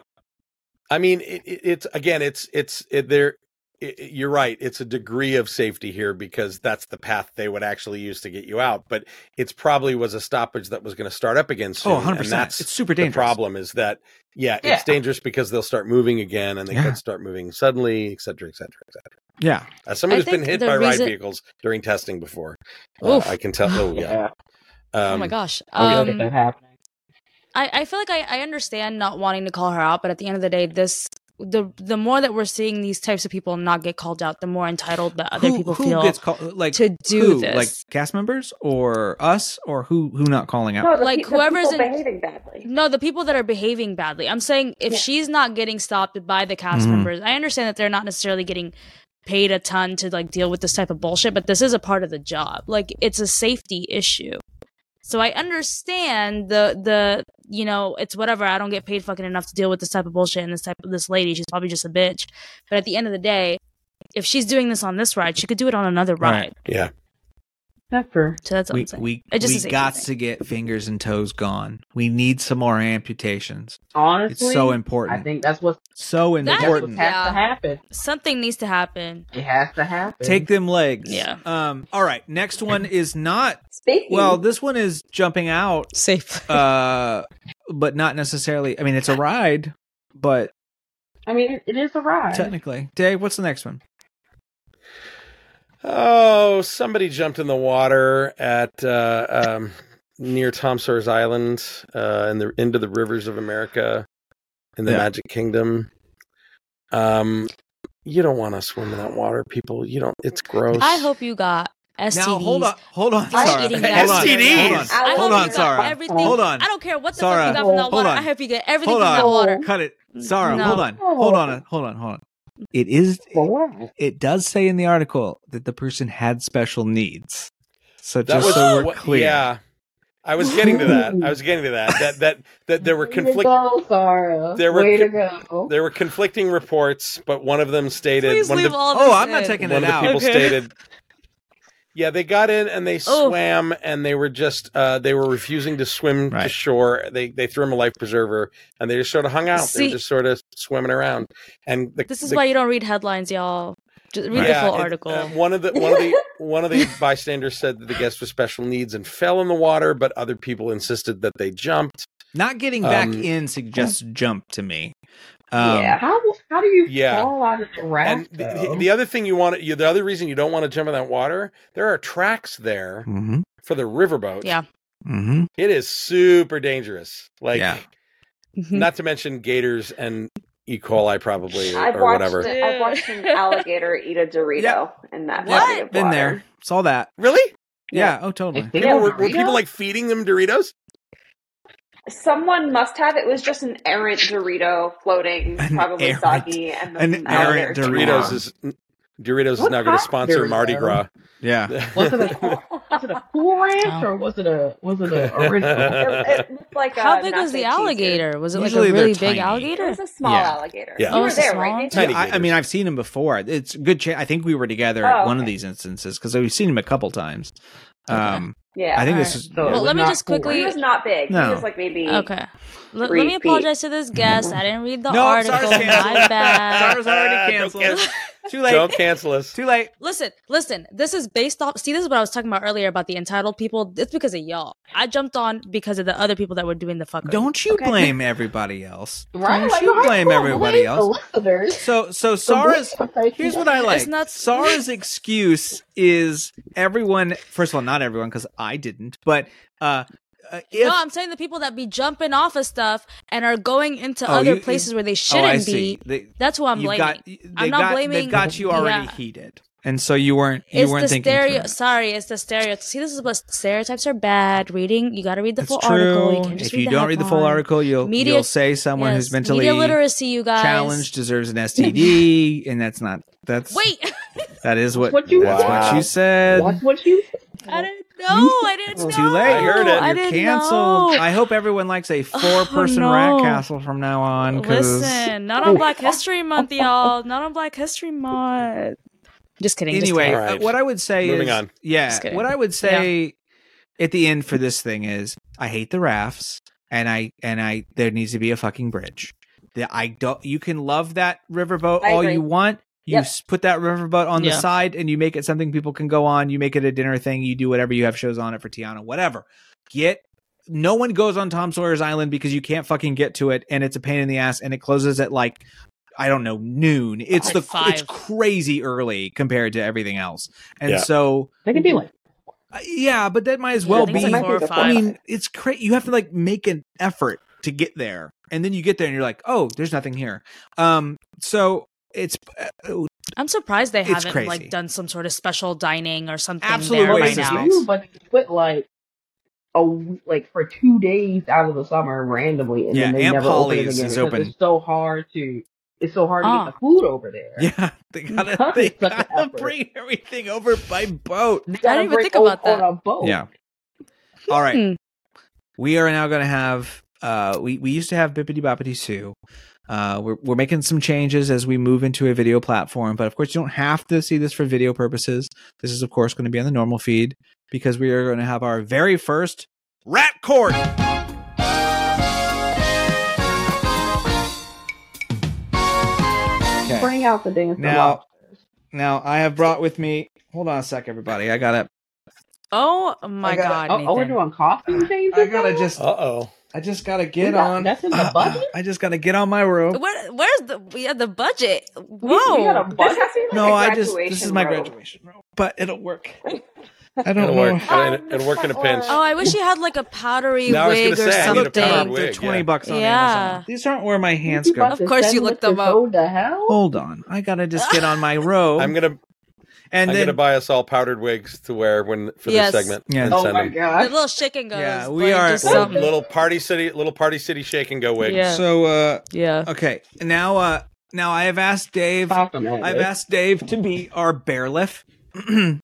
I mean, it, it, it's again, it's it's it, there. It, it- you're right. It's a degree of safety here because that's the path they would actually use to get you out. But it's probably was a stoppage that was going to start up again soon. Oh, 100 and percent. that's It's super dangerous. the dangerous. problem is that yeah, Yeah. it's dangerous because they'll start moving again and they Yeah. could start moving suddenly, et cetera, et cetera, et cetera. Yeah. As someone who's been hit the by ride vehicles during testing before, uh, I can tell. Oh yeah. yeah. oh Um, my gosh. I Um, get that happening. I, I feel like I, I understand not wanting to call her out, but at the end of the day, this the the more that we're seeing these types of people not get called out, the more entitled that other who, people who feel gets called like to do who? this. Like cast members or us or who who not calling out? No, the, Like, pe- the whoever's people in- behaving badly. No, the people that are behaving badly. I'm saying if Yeah. she's not getting stopped by the cast Mhm. members, I understand that they're not necessarily getting paid a ton to like deal with this type of bullshit, but this is a part of the job. Like it's a safety issue. So I understand the the you know, it's whatever, I don't get paid fucking enough to deal with this type of bullshit and this type of this lady, she's probably just a bitch. But at the end of the day, if she's doing this on this ride, she could do it on another Right. ride. Yeah. Pepper. So that's what We I'm saying. we, It's just we a got to get fingers and toes gone. We need some more amputations. Honestly, It's so important. I think that's what's so That- that's important. has Yeah. to happen. Something needs to happen. It has to happen. Take them legs. Yeah. Um. All right. Next one is not. Speaking. Well, this one is jumping out. Safe. Uh, but not necessarily. I mean, it's a ride, but I mean, it, it is a ride. technically, Dave. What's the next one? Oh, somebody jumped in the water at uh, um, near Tom Sawyer's Island, uh, in the into the rivers of America, in the Yeah. Magic Kingdom. Um, you don't want to swim in that water, people. You don't. It's gross. I hope you got STDs. Now hold on, hold on, Sarah. eating Hold on, STDs. hold on, I Hold hold hope on, you got Sarah. Everything. Hold on. I don't care what the Sarah. fuck you got from that water. I hope you get everything Hold from that water. Cut it, Sarah. No. Hold on, hold on, hold on, hold on. It is. For? It does say in the article that the person had special needs. So that just was so we're clear. Yeah, I was getting to that. I was getting to that. That that that there were Way to conflict. There were Way co- to go. There were conflicting reports, but one of them stated Please one of the, all oh, this Oh, I'm not taking one it of the out. people Okay. stated yeah they got in and they Oh. swam and they were just uh, they were refusing to swim to shore they they threw him a life preserver and they just sort of hung out they were just sort of swimming around and the, This is the- why you don't read headlines, y'all. Just read yeah, the full it- article. uh, one of the one of the one of the bystanders said that the guest with special needs and fell in the water but other people insisted that they jumped Not getting back Um, in suggests jump to me. Um, Yeah. How how do you Yeah. fall out of the raft? and the, the other thing you want you, the other reason you don't want to jump in that water there are tracks there Mm-hmm. for the riverboat Yeah. Mm-hmm. It is super dangerous. Like, Yeah. Mhm. not to mention gators and E. coli, probably, or, I've or watched whatever. it- I've watched an alligator eat a Dorito Yeah. in that What? body of Been water. there. Saw that. Really? Yeah. Oh, totally. People were, were people like feeding them Doritos? Someone must have. It was just an errant Dorito floating, An probably errant- soggy, and the an alligator errant took it Dorito. Doritos out. is Doritos is What now going to sponsor Mardi Dorito? Gras. Yeah. was it a was it a cool ranch or was it a was it a original? It, it looked like a How big was the alligator? Was it Usually like a they're really tiny. big It alligator? was a small Yeah. alligator. Yeah. You Oh, were there, small right? one? Tiny I, I mean, I've seen him before. It's good. Cha- I think we were together Oh, at one of these instances because we've seen him a couple times. Um, Yeah. I think All this right, is. so Well, let me not just cool quickly- he was not big. No. He was like maybe. Okay. L- let me feet. apologize to this guest. I didn't read the No, article. Sarah's canceled. My bad. Sarah's already Don't canceled. cancel- Too late. Don't cancel us. Too late. Listen, listen. This is based off. See, this is what I was talking about earlier about the entitled people. It's because of y'all. I jumped on because of the other people that were doing the fucker. Don't you Okay. blame everybody else. Right? Don't Like, you blame everybody blame else. The listeners. So, so The Sarah's. Here's what I like. It's not- Sarah's excuse is everyone. First of all, not everyone because I didn't. But uh, uh, if no, I'm saying the people that be jumping off of stuff and are going into Oh, other you- places where they oh, shouldn't I be. see. They, That's who I'm blaming. got. They've I'm not got, blaming- They've got you already Yeah. heated, and so you weren't. You it's weren't the thinking. stereo. Sorry, it's the stereo. See, this is what stereotypes are bad. Reading, you got to read the That's full true. article. You can't just if you the don't read the full headline. article, you'll Media- you'll say someone Yes, who's mentally media literacy. You guys challenged deserves an STD, and that's not. That's Wait, That is what. What you that's Wow. what you said. Watch what you. I didn't know. I didn't It's know. too late. I heard it. I You're didn't canceled. know. I hope everyone likes a four-person no. rat castle from now on. Cause Listen, not on Black History Month, y'all. Not on Black History Month. Just kidding. just anyway, kidding. All right. uh, what I would say Moving is, on. yeah, what I would say at the end for this thing is, I hate the rafts, and I and I there needs to be a fucking bridge. The, I don't. You can love that riverboat I all agree. you want. You Yep. put that riverboat on the Yeah. side, and you make it something people can go on. You make it a dinner thing. You do whatever. You have shows on it for Tiana, whatever. Get. No one goes on Tom Sawyer's Island because you can't fucking get to it, and it's a pain in the ass, and it closes at like I don't know noon. It's Like the five. it's crazy early compared to everything else, and Yeah. so They can be like. uh, yeah, but that might as well I think be. like four or I mean, it's crazy. You have to like make an effort to get there, and then you get there and you're like, oh, there's nothing here. Um, so it's uh, I'm surprised they haven't crazy. like done some sort of special dining or something Absolute there by now. space. But you put like a w- like for two days out of the summer randomly, and Yeah, then they Aunt never open it again is open. it's so hard to. It's so hard to get the food over there. yeah, they gotta That they is such an gotta bring everything over by boat. I didn't even think about on that. a boat. Yeah. All right. Hmm. We are now going to have. Uh, we we used to have Bippity Boppity Sue. Uh, we're we're making some changes as we move into a video platform, but of course you don't have to see this for video purposes. This is of course going to be on the normal feed. because we are going to have our very first rat court. Okay. Bring out the dance. Now- Now I have brought with me. Hold on a sec, everybody. I gotta. Oh my I gotta- god, Oh, oh, we're doing coffee changes. I gotta now? just. Uh oh. I just gotta get got- on. That's in the budget. I just gotta get on my room. Where, where's the we have the budget? Whoa. we got a budget. has like No, I just. This is my robe. graduation robe, but it'll work. I don't It'll know. work. It'll, it'll work in a pinch. Oh, I wish you had like a powdery No, I was wig or say, I need a something. powdered They're wig, twenty yeah. bucks on Yeah. Amazon. These aren't where my hands go. Of course you us looked them up. Go to hell. Hold on, I gotta just get on my robe. I'm gonna and I'm then gonna buy us all powdered wigs to wear when for Yes. this segment. Yeah. and Oh send my them. The god. little chicken goes. Yeah, we are- just Little, little party city, little party city shake and go wigs. Yeah. so uh yeah. okay now uh now I have asked Dave. Stop. I've asked Dave to be our bearliff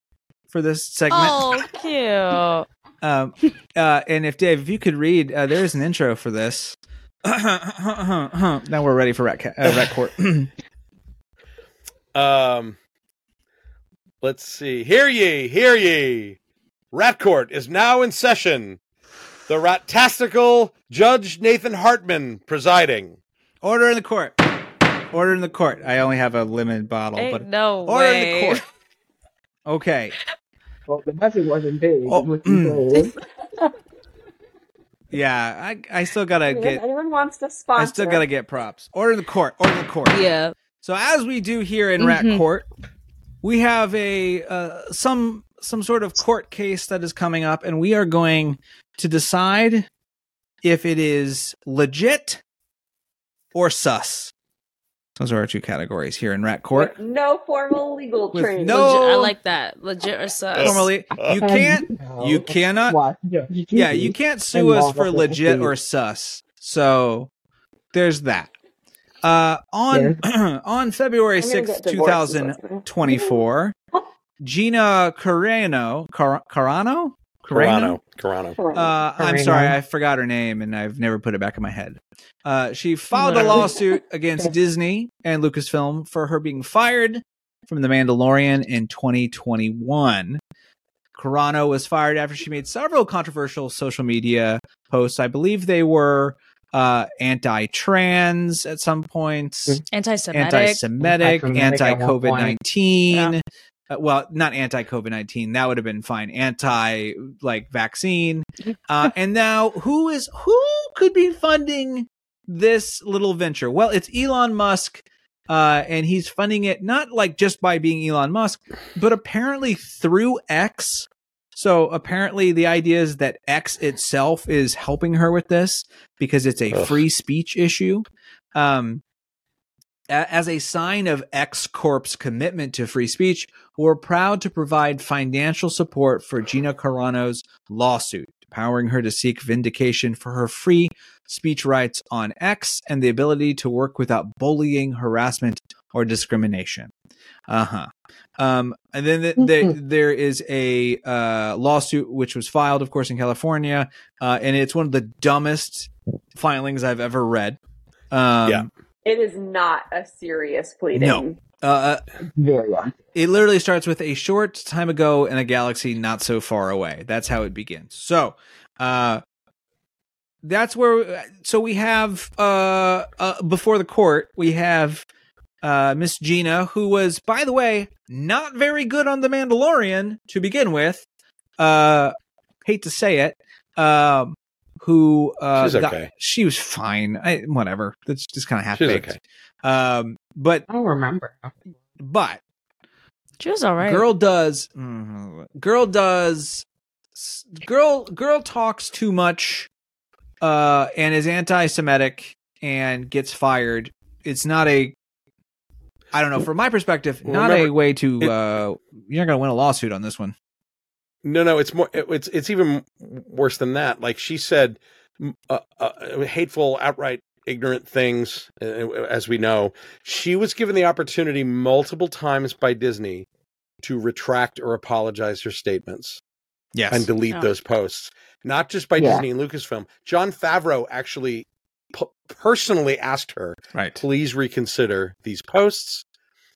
for this segment. Oh, cute. Um, uh, and if Dave, if you could read, uh, there is an intro for this. now we're ready for rat, ca- uh, rat court. Um, let's see. Hear ye, hear ye. Rat Court is now in session. The Ratastical Judge Nathan Hartman presiding. Order in the court. Order in the court. I only have a limited bottle, Ain't but no order way. in the court. Okay. Well, the budget wasn't big. Oh, was what you said. Yeah, I I still gotta Anyone, get. anyone wants to sponsor? I still gotta get props. Order in the court. Order in the court. Yeah. So as we do here in Rat Mhm. Court, we have a uh, some some sort of court case that is coming up, and we are going to decide if it is legit or sus. Those are our two categories here in Rat Court. With no formal legal With training. no- Legit, I like that. Legit or sus. Normally, you can't, you cannot, yeah, you can't- sue us for legit or sus. So there's that. Uh, on on February sixth, get two divorced thousand this listening. 24. Gina Carano, Car- Carano? Carano. Carano. Uh, I'm Carano. sorry, I forgot her name and I've never put it back in my head. Uh, she filed a lawsuit against Disney and Lucasfilm for her being fired from The Mandalorian in 2021. Carano was fired after she made several controversial social media posts. I believe they were uh, anti-trans at some points Anti-Semitic. anti-Semitic, Anti-Semitic anti at one COVID point. nineteen. Uh, well, not anti COVID nineteen. That would have been fine. Anti like vaccine. Uh, and now, who is who could be funding this little venture? Well, it's Elon Musk. Uh, and he's funding it not like just by being Elon Musk, but apparently through X. So apparently, the idea is that X itself is helping her with this because it's a Ugh. free speech issue. Um, a- as a sign of X Corp's commitment to free speech, we're proud to provide financial support for Gina Carano's lawsuit, empowering her to seek vindication for her free speech rights on X and the ability to work without bullying, harassment, or discrimination. Uh huh. Um, and then th- there, there is a uh, lawsuit which was filed, of course, in California, uh, and it's one of the dumbest filings I've ever read. Um, Yeah. It is not a serious pleading. No. uh, Very well. it literally starts with a short time ago in a galaxy not so far away. That's how it begins. So, uh, that's where. So we have uh, uh before the court we have uh Miss Gina, who was, by the way, not very good on the Mandalorian to begin with. Uh, hate to say it. Um, who uh, She's got- okay. she was fine. I, whatever. That's just kind of half She's baked. okay. Um, but I don't remember. but She was all right. girl does mm, girl does girl girl talks too much uh and is anti-semitic and gets fired it's not a i don't know from my perspective Well, not a way to it- uh you're not gonna win a lawsuit on this one No, no, it's more. it- It's it's even worse than that. Like she said, uh, uh, hateful, outright ignorant things. Uh, as we know, she was given the opportunity multiple times by Disney to retract or apologize her statements yes and delete Oh. those posts. Not just by Yeah. Disney and Lucasfilm. Jon Favreau actually p- personally asked her right please reconsider these posts.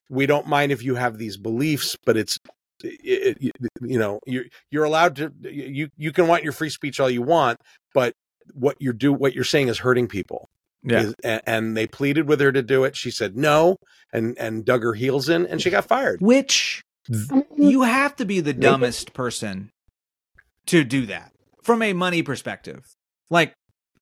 We don't mind if you have these beliefs, but it's it, it- you know you're you're allowed to you you can want your free speech all you want, but what you're do what you're saying is hurting people. Yeah. Is- a- and they pleaded with her to do it. She said no, and and dug her heels in, and she got fired. Which you have to be the dumbest person to do that from a money perspective. Like,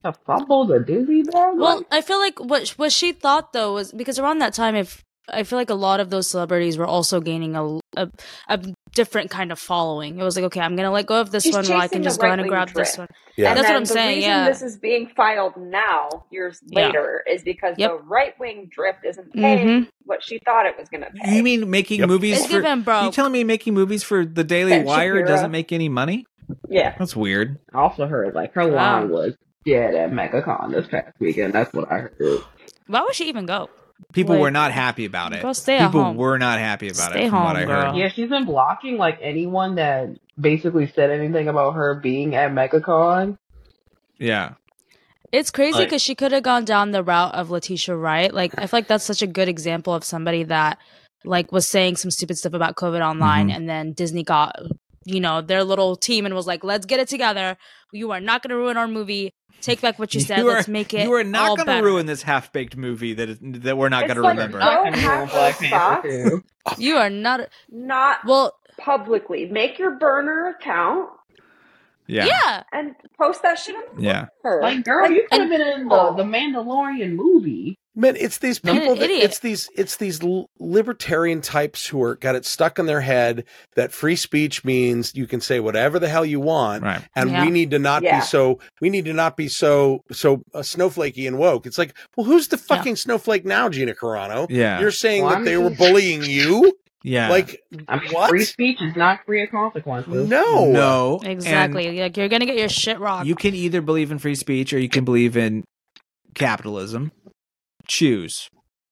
A fumble the Disney bag. Well, I feel like what what she thought though was because around that time, if I feel like a lot of those celebrities were also gaining a a, a different kind of following. It was like, okay, I'm gonna let go of this She's one, while I can just go in and right-wing grab this one. Yeah. And That's what I'm the saying, yeah. this is being filed now, years Yeah. later, is because Yep. the right wing drift isn't paying Mhm. what she thought it was going to pay. you mean making Yep. movies It's for? given broke. You telling me making movies for the Daily Ben Wire Shapiro. doesn't make any money? yeah. That's weird. I also heard like her Wow. line was dead that MegaCon this past weekend. That's what I heard. Why would she even go? People Like, were not happy about it. go stay at People home. were not happy about Stay it. From what home, I girl. heard. Yeah, she's been blocking like anyone that basically said anything about her being at MegaCon. Yeah. It's crazy Like- because she could have gone down the route of Letitia Wright. Like, I feel like that's such a good example of somebody that like was saying some stupid stuff about COVID online, Mhm. and then Disney got you know their little team and was like, "Let's get it together. You are not going to ruin our movie. Take back what you said. You are, Let's make it. You are not all going to ruin this half baked movie that is, that we're not going to like remember. Go Not gonna have ruin Black those Panther thoughts. too. You are not. Not Well, publicly. Make your burner account yeah. yeah. and post that shit on Yeah. her. Like, girl, you could have been in the, oh. the Mandalorian movie. Man, it's these people. That, it's these. It's these libertarian types who are got it stuck in their head that free speech means you can say whatever the hell you want, Right. and Yeah. we need to not Yeah. be so. We need to not be so so uh, snowflakey and woke. It's like, well, who's the Yeah. fucking snowflake now, Gina Carano? Yeah. You're saying Well, that I they were bullying you? Yeah. Like I mean, what? free speech is not free of consequences. No, no. and Exactly. Like you're gonna get your shit rocked. You can either believe in free speech or you can believe in capitalism. Choose.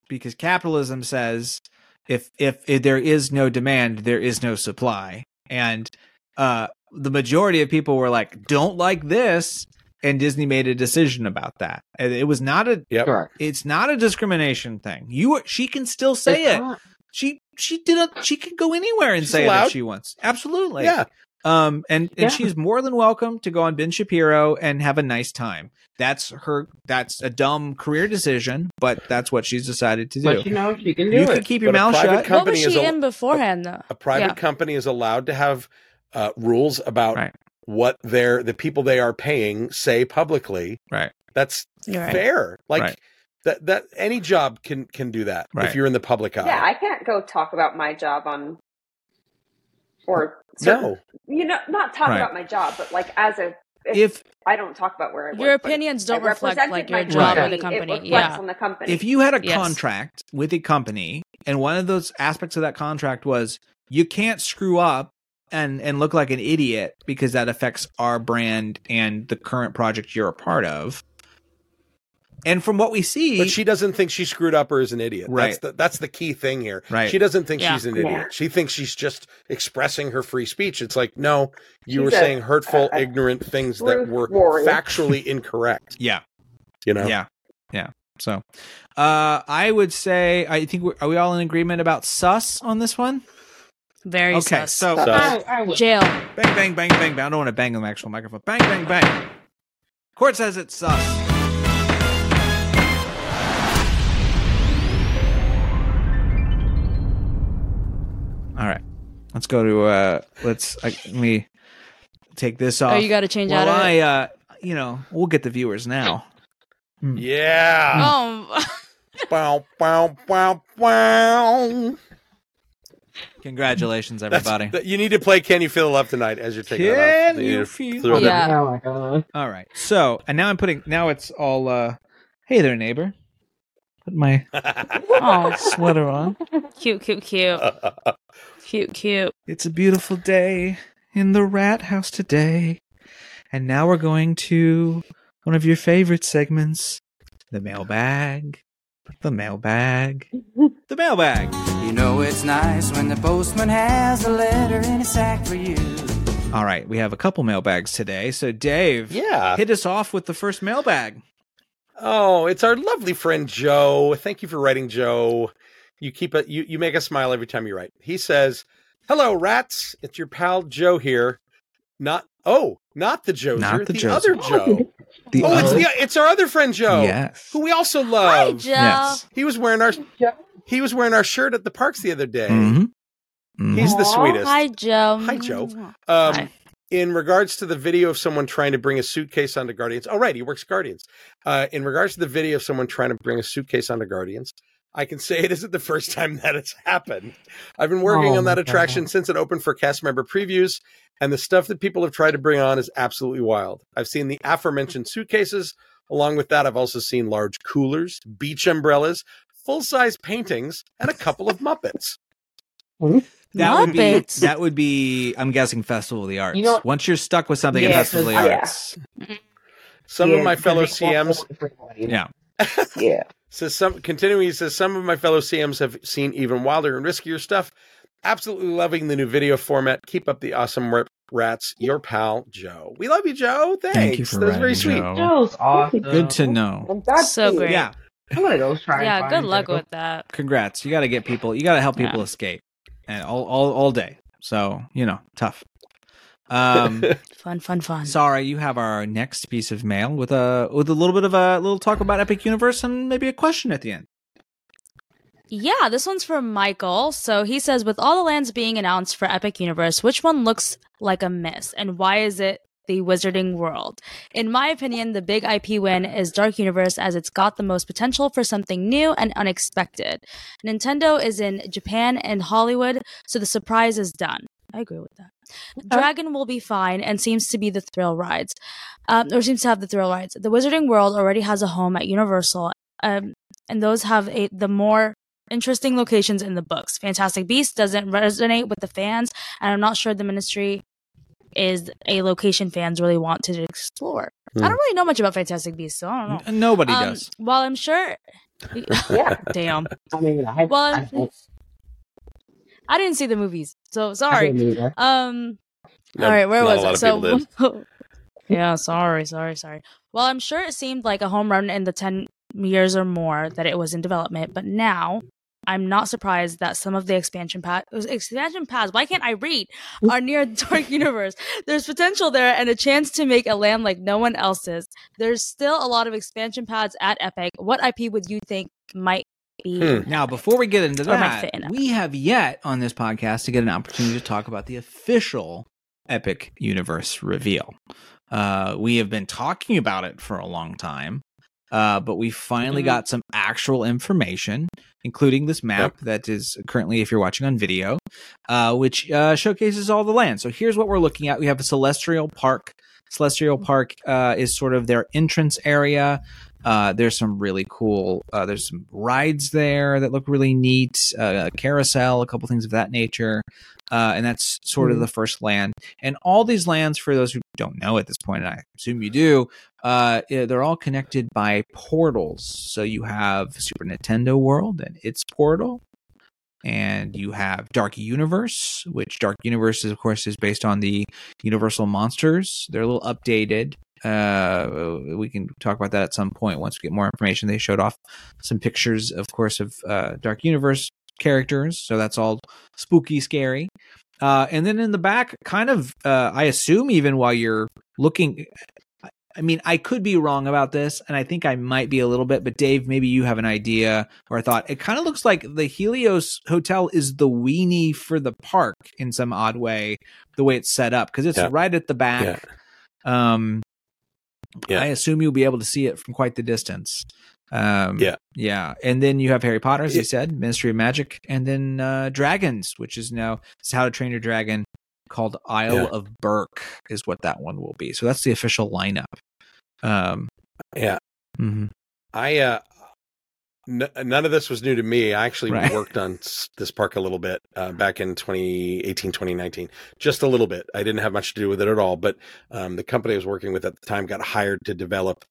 Because capitalism says if, if if there is no demand, there is no supply. And uh the majority of people were like, don't like this. And Disney made a decision about that. It was not a Yep. It's not a discrimination thing. You she can still say It's it. not. She she did a she can go anywhere and She's say it if she wants. Absolutely. Yeah. Um, and, and Yeah. she's more than welcome to go on Ben Shapiro and have a nice time. That's her. That's a dumb career decision, but that's what she's decided to do. But you know, she can do You it. can keep your But mouth shut. what was company is she a- in beforehand though? A private Yeah. company is allowed to have uh, rules about Right. what their the people they are paying say publicly. Right. That's right. fair. Like Right. that that any job can can do that Right. if you're in the public eye. yeah, I can't go talk about my job on or certain- no. you know, not talk Right. about my job, but like as a if, If I don't talk about where I work. Your but opinions don't reflect like your job or Right. the It company. reflects Yeah. on the company. if you had a Yes. contract with a company and one of those aspects of that contract was you can't screw up and and look like an idiot because that affects our brand and the current project you're a part of. And from what we see, But she doesn't think she screwed up or is an idiot. That's Right. the that's the key thing here. Right. She doesn't think Yeah. she's an idiot. Yeah. She thinks she's just expressing her free speech. It's like, no, you She's were a- saying hurtful, a- a ignorant things that were warrior. factually incorrect. yeah, You know? Yeah. Yeah. So, uh, I would say, I think, we're, are we all in agreement about sus on this one? Very Okay. sus. So, So- I, I would. jail. bang, bang, bang, bang, bang. I don't want to bang on the actual microphone. Bang, bang, bang. Court says it's sus. All right. Let's go to, uh, let's, I, let me take this off. Oh, you got to change Well, out of I, it. uh, you know, we'll get the viewers now. Yeah. Oh, Bow, bow, bow, bow. Congratulations, everybody. that- you need to play Can You Feel the Love Tonight as you're taking it off. Can you feel throw that- Yeah. Oh my god. All right. So, and now I'm putting, now it's all, uh, hey there, neighbor. Put my oh, sweater on. cute, cute, cute, cute, cute. It's a beautiful day in the rat house today. And now we're going to one of your favorite segments the mailbag. The mailbag. The mailbag. You know it's nice when the postman has a letter in a sack for you. All right. We have a couple mailbags today. So, Dave, yeah. hit us off with the first mailbag. Oh, it's our lovely friend Joe. Thank you for writing, Joe. You keep it. You you make us smile every time you write. He says, Hello, rats. It's your pal Joe here. Not oh, not the Joe. Not the the other Joe. The oh, it's the it's our other friend Joe, Yes. who we also Hi, love. Joe. Yes. He was wearing our he was wearing our shirt at the parks the other day. Mhm. Mhm. He's the sweetest. Hi, Joe. Hi, Joe. Um, Um, in regards to the video of someone trying to bring a suitcase onto Guardians, oh right, he works Guardians. Uh, in regards to the video of someone trying to bring a suitcase onto Guardians, I can say it isn't the first time that it's happened. I've been working Oh on that attraction God. since it opened for cast member previews, and the stuff that people have tried to bring on is absolutely wild. I've seen the aforementioned suitcases. Along with that, I've also seen large coolers, beach umbrellas, full size paintings, and a couple of Muppets. That would be Muppets. that would be I'm guessing Festival of the Arts. You know- Once you're stuck with something at Yeah, Festival of the 'cause- yeah. Arts. Some Yeah, of my fellow CMs. Yeah. Yeah. Says some continuing, he says some of my fellow CMs have seen even wilder and riskier stuff. Absolutely loving the new video format. Keep up the awesome rip rats. Your pal Joe. We love you, Joe. Thanks. Thank you for that was very sweet. Joe. Joe's awesome. Good to know. That's So great. Yeah. I'm gonna go try. and yeah, find good luck Joe. with that. Congrats. You got to get people. You got to help people Yeah. escape, and all, all all day. So you know, tough. Um, Fun, fun, fun. sorry, you have our next piece of mail with a with a little bit of a little talk about Epic Universe and maybe a question at the end. Yeah, this one's from Michael. So he says, with all the lands being announced for Epic Universe, which one looks like a miss, and why is it the Wizarding World? In my opinion, the big IP win is Dark Universe, as it's got the most potential for something new and unexpected. Nintendo is in Japan and Hollywood, so the surprise is done. I agree with that. Dragon will be fine and seems to be the thrill rides, um, or seems to have the thrill rides. The Wizarding World already has a home at Universal, um, and those have a the more interesting locations in the books. Fantastic Beasts doesn't resonate with the fans, and I'm not sure the Ministry is a location fans really want to explore. Hmm. I don't really know much about Fantastic Beasts, so I don't know. N- Nobody Um, does. While I'm sure, Yeah. damn. I mean, I, Well, I, I'm- I didn't see the movies, so sorry. Um. No, all right, where was a it? So, yeah, sorry, sorry, sorry. Well, I'm sure it seemed like a home run in the ten years or more that it was in development, but now I'm not surprised that some of the expansion paths, expansion paths, why can't I read, are near Dark Universe. There's potential there and a chance to make a land like no one else's. There's still a lot of expansion paths at Epic. What IP would you think might be? Hmm. Now, before we get into that, in we have yet on this podcast to get an opportunity to talk about the official Epic Universe reveal. Uh, we have been talking about it for a long time, uh, but we finally Mhm. got some actual information, including this map that is currently, if you're watching on video, uh, which uh, showcases all the land. So here's what we're looking at. We have a Celestial Park. Celestial Park uh, is sort of their entrance area. Uh, there's some really cool. Uh, there's some rides there that look really neat. Uh, a carousel, a couple things of that nature, uh, and that's sort of Mhm. the first land. And all these lands, for those who don't know at this point, and I assume you do, uh, they're all connected by portals. So you have Super Nintendo World and its portal, and you have Dark Universe, which Dark Universe, is, of course, is based on the Universal monsters. They're a little updated. Uh, we can talk about that at some point once we get more information. They showed off some pictures, of course, of uh, Dark Universe characters, so that's all spooky, scary. Uh, and then in the back, kind of, uh, I assume even while you're looking, I mean, I could be wrong about this, and I think I might be a little bit. But Dave, maybe you have an idea or a thought. It kind of looks like the Helios Hotel is the weenie for the park in some odd way, the way it's set up because it's Yeah. right at the back. Yeah. Um, Yeah. I assume you'll be able to see it from quite the distance. Um, Yeah. yeah, and then you have Harry Potter, as you said, Ministry of Magic, and then uh, Dragons, which is now it's How to Train Your Dragon, called Isle Yeah. of Berk, is what that one will be. So that's the official lineup. Um, Yeah. mm-hmm. I uh n- none of this was new to me. I actually Right. worked on this park a little bit uh, back in 2018, 2019, just a little bit. I didn't have much to do with it at all, but um, the company I was working with at the time got hired to develop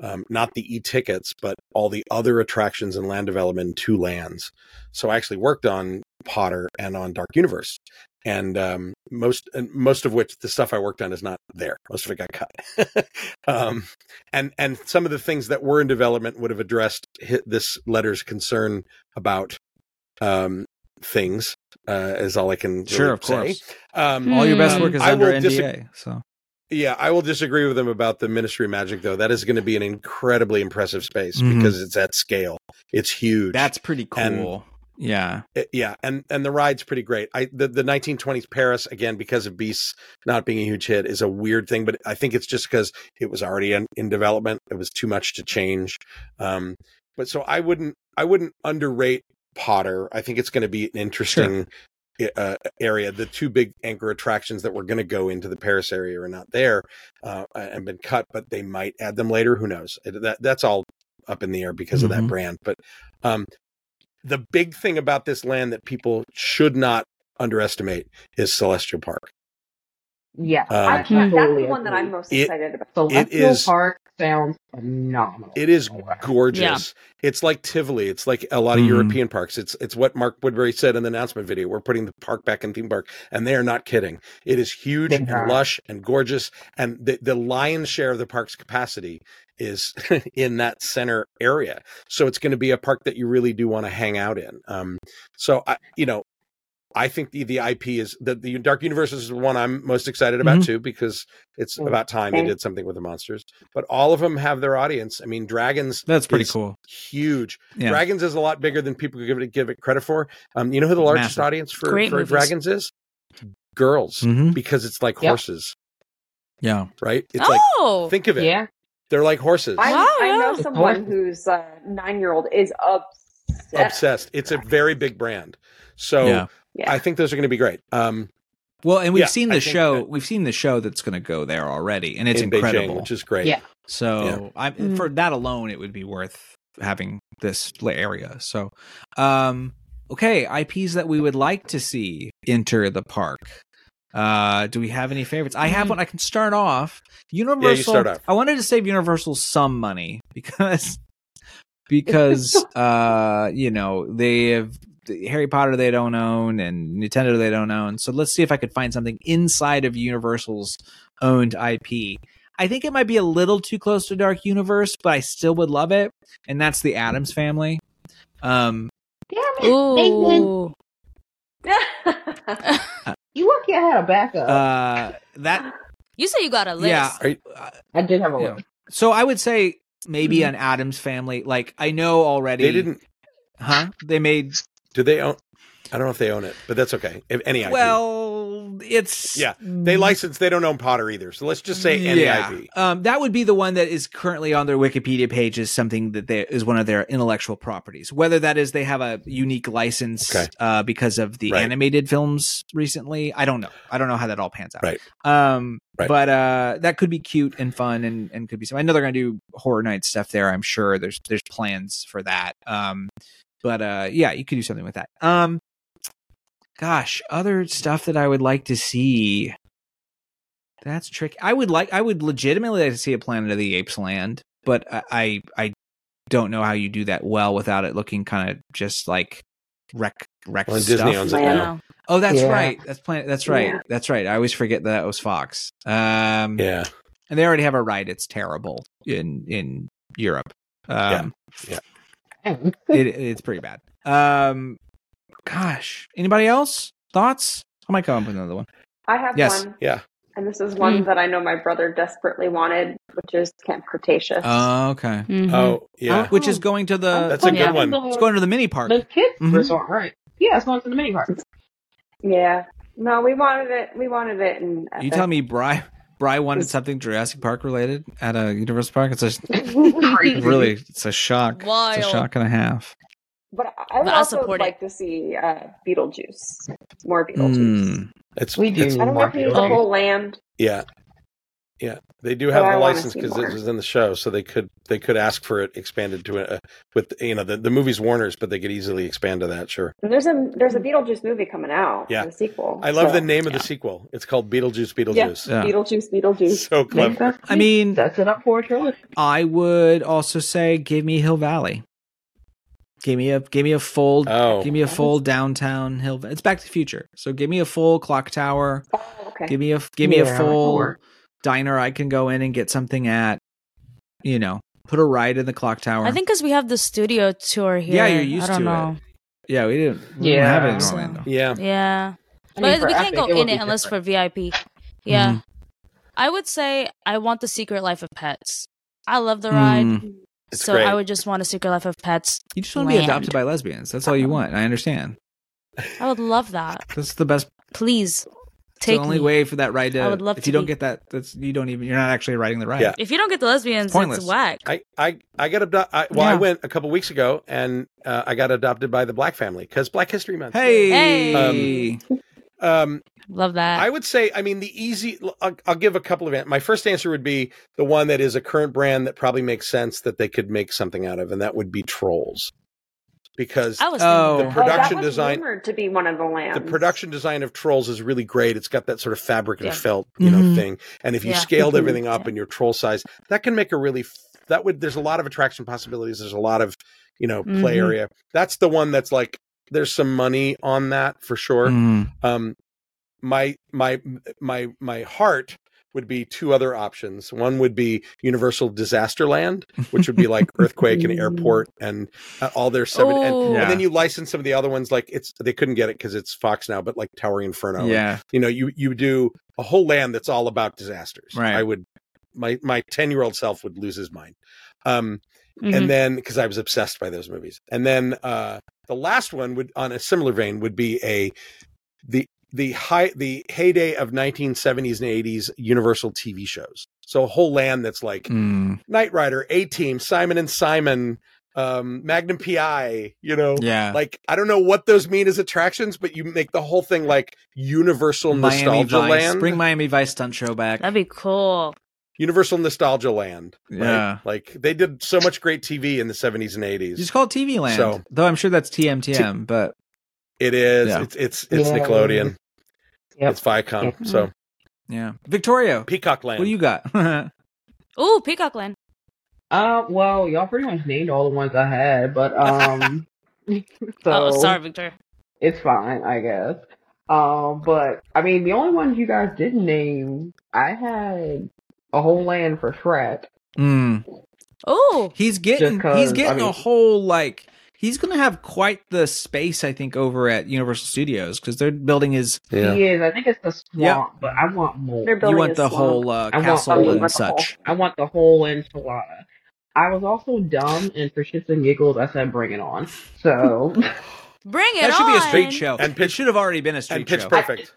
um, not the e-tickets, but all the other attractions and land development in two lands. So I actually worked on Potter and on Dark Universe. And um, most, and most of which the stuff I worked on is not there. Most of it got cut. um, and and some of the things that were in development would have addressed hi- this letter's concern about um, things. Uh, is all I can really Sure, of say. course. Um, All your best work is I under NDA. disagree- so Yeah, I will disagree with them about the Ministry of Magic, though. That is going to be an incredibly impressive space Mhm. because it's at scale. It's huge. that's pretty And- cool. Yeah. Uh, yeah, and and the ride's pretty great. I the, the 1920s Paris again because of Beasts not being a huge hit is a weird thing, but I think it's just because it was already in, in development. It was too much to change. Um, but so I wouldn't I wouldn't underrate Potter. I think it's going to be an interesting. Uh, area the two big anchor attractions that were going to go into the paris area are not there uh, and been cut but they might add them later who knows that that's all up in the air because of that Mhm. brand but um the big thing about this land that people should not underestimate is Celestial Park. Yeah, Um, I can't. That's totally the one that. I'm most It- excited about. Celestial is- Park sounds phenomenal. It is wow. gorgeous. It's like Tivoli. It's like a lot of Mhm. European parks. It's it's what Mark Woodbury said in the announcement video. We're putting the park back in theme park, and they are not kidding. It is huge and lush and gorgeous, and the the lion's share of the park's capacity is in that center area. So it's going to be a park that you really do want to hang out in. Um, so I, you know, I think the, the IP is the, the Dark Universe is the one I'm most excited about Mhm. too because it's Mm, about time they did something with the monsters. But all of them have their audience. I mean, Dragons That's pretty cool. huge. Yeah. Dragons is a lot bigger than people give it give it credit for. Um, you know who the largest Massive. audience for, Great for movies. Dragons is? Girls, Mhm. because it's like Yep. horses, Yeah. right? It's like oh, think of it. Yeah, They're like horses. I, Wow, I know someone whose uh, nine year old is obsessed. Obsessed. It's a very big brand. So Yeah. Yeah. I think those are going to be great. Um, Well, and we've Yeah, seen the think show. that- We've seen the show that's going to go there already, and it's in incredible. Beijing, which is great. Yeah. So I Mm. for that alone, it would be worth having this area. So, um, okay, IPs that we would like to see enter the park. Uh, do we have any favorites? I have Mm. one. I can start off. Universal. start off. I wanted to save Universal some money because because uh, you know they have Harry Potter they don't own and Nintendo they don't own. So let's see if I could find something inside of Universal's owned IP. I think it might be a little too close to Dark Universe, but I still would love it. And that's the Addams family. Um, damn it, Nathan. ooh, You lucky I had a backup. uh, that you say you got a list. yeah. Are you- Uh, I did have a yeah. list. So I would say maybe an Addams family. Like I know already. They didn't. huh? They made Do they own? I don't know if they own it, but that's okay. If any IP. well. It's yeah, they license. They don't own Potter either. So let's just say yeah. Um, that would be the one that is currently on their Wikipedia page is something that they, is one of their intellectual properties. Whether that is they have a unique license Okay. uh, because of the Right. animated films recently, I don't know. I don't know how that all pans out. Right. Um, Right. but uh, that could be cute and fun and, and could be some. I know they're going to do horror night stuff there. I'm sure there's there's plans for that. Um, but uh, yeah, you could do something with that. Um, gosh, other stuff that I would like to see. That's tricky. I would like. I would legitimately like to see a Planet of the Apes land, but I I, I don't know how you do that well without it looking kind of just like wreck wreck Well, stuff. Disney owns it now. Oh, that's Yeah. right. That's Planet. That's right. Yeah. That's right. I always forget that, that was Fox. Um, Yeah. and they already have a ride. It's terrible in in Europe. Um, yeah, it, it's pretty bad. Um, gosh, anybody else thoughts? I might come up with another one. I have Yes. one, Yeah. and this is one Mm. that I know my brother desperately wanted, which is Camp Cretaceous. Oh, okay. Mhm. Oh, yeah. Which is going to the. That's a Yeah. good one. It's going to the mini park. The kids Mhm. resort, right? Yeah, it's going to the mini park. yeah. No, we wanted it. We wanted it, and You tell me, Bry. Bry wanted It's- something Jurassic Park related at a Universal Park. It's a really, it's a shock. It's Wild. a shock and a half. But I would But also support it. like to see uh, Beetlejuice, more Beetlejuice. Mm. It's We do. it's- I don't know if you the whole land. yeah. Yeah, they do have I the wanna license because it was in the show, so they could they could ask for it expanded to a with you know the, the movie's Warner's, but they could easily expand to that. Sure, And there's a there's a Beetlejuice movie coming out. Yeah. the sequel. I love So- the name of Yeah. the sequel. It's called Beetlejuice. Beetlejuice. Yeah. Beetlejuice, Beetlejuice. So clever. I mean, that's enough for a trilogy. I would also say, give me Hill Valley. Give me a give me a full Oh, give me a full downtown Hill. It's Back to the Future, so give me a full clock tower. Oh, okay. Give me a give me a full sure. diner I can go in and get something at. You know, put a ride in the clock tower. I think because we have the studio tour here. Yeah, you're used I don't to it. know. Yeah, we didn't. We Yeah. don't have it in So- Orlando. Yeah. Yeah. I mean, But we can't Epic, go would in be it unless different. for VIP. Yeah. Mhm. I would say I want the Secret Life of Pets. I love the ride. Mm. It's so great. I would just want a Secret Life of Pets. You just want to be adopted by lesbians. That's all you want. I understand. I would love that. That's the best. Please It's take the only me. way for that ride to. I would love if to you don't be- get that, that's you don't even. You're not actually riding the ride. Yeah. If you don't get the lesbians, it's, pointless. whack. I, I, I got adopted. I, well, I went a couple weeks ago, and uh, I got adopted by the Black family because Black History Month. Hey. Um, love that. I would say, I mean, the easy. I'll, I'll give a couple of. an- My first answer would be the one that is a current brand that probably makes sense that they could make something out of, and that would be Trolls, because I was Oh. thinking the Oh, production that was design. rumored to be one of the lands. The production design of Trolls is really great. It's got that sort of fabric and Yeah. felt, you know, Mhm. thing. And if you Yeah. scaled Mhm. everything up Yeah. in your troll size, that can make a really that would. There's a lot of attraction possibilities. There's a lot of, you know, play Mhm. area. That's the one that's like there's some money on that for sure. Mm. Um, my my my my heart would be two other options. One would be Universal Disaster Land, which would be like earthquake and airport and uh, all their seven. And, Yeah. and then you license some of the other ones, like it's they couldn't get it because it's Fox now, but like Tower Inferno. and, Yeah. you know, you you do a whole land that's all about disasters. Right. I would my my ten year old self would lose his mind. Um, Mhm. and then because I was obsessed by those movies, and then uh, the last one would, on a similar vein, would be a the the high the heyday of 1970s and 80s Universal TV shows. So a whole land that's like Mm. Knight Rider, A Team, Simon and Simon, um, Magnum PI. You know, Yeah. like I don't know what those mean as attractions, but you make the whole thing like Universal Miami Nostalgia Vice. Land. Bring Miami Vice stunt show back. That'd be cool. Universal Nostalgia Land. right? Yeah. Like they did so much great TV in the 70s and 80s. You Just call it TV Land. So- Though I'm sure that's TMTM, but It is. Yeah. It's it's it's Yeah. Nickelodeon. Yep. It's Viacom. Yep. So yeah. Victoria, Peacock Land. what do you got? Ooh, Peacock Land. Uh, well, y'all pretty much named all the ones I had, but um, so oh, sorry, Victor. it's fine, I guess. Um, but I mean, the only ones you guys didn't name, I had a whole land for Shrek. Mm. Ooh, He's getting Just 'cause, he's I getting a whole like he's going to have quite the space I think over at Universal Studios because they're building his Yeah. He is. I think it's the swamp, Yep. but I want more. They're you want the swamp. whole uh, I want- castle I want and the whole- such. I want the whole enchilada. I was also dumb, and for shits and giggles, I said, "Bring it on." So bring it That should on. be a street show. And it pitch- should have already been a street And Pitch show. Perfect.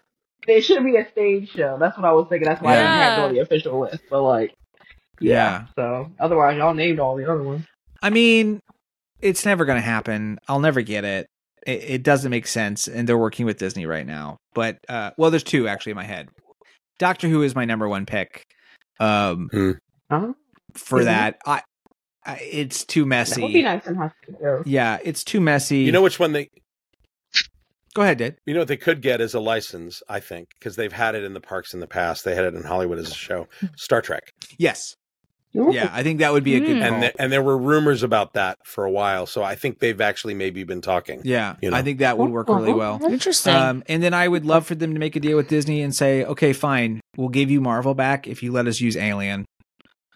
It should be a stage show. That's what I was thinking. That's why I didn't have it on the official list. But like, Yeah. So otherwise, y'all named all the other ones. I mean, it's never going to happen. I'll never get it. it. It doesn't make sense, and they're working with Disney right now. But uh, well, there's two actually in my head. Doctor Who is my number one pick. Um, Huh? for Mhm. that, I, I it's too messy. That would be messy. nice and hospitable. Yeah, it's too messy. You know which one they Go ahead, Did. you know what they could get as a license, I think, because they've had it in the parks in the past. They had it in Hollywood as a show. Star Trek. Yes. Yeah, I think that would be a good Mm. And th- and there were rumors about that for a while. So I think they've actually maybe been talking. yeah, you know. I think that would work really well. Interesting. Um, and then I would love for them to make a deal with Disney and say, okay, fine, we'll give you Marvel back if you let us use Alien.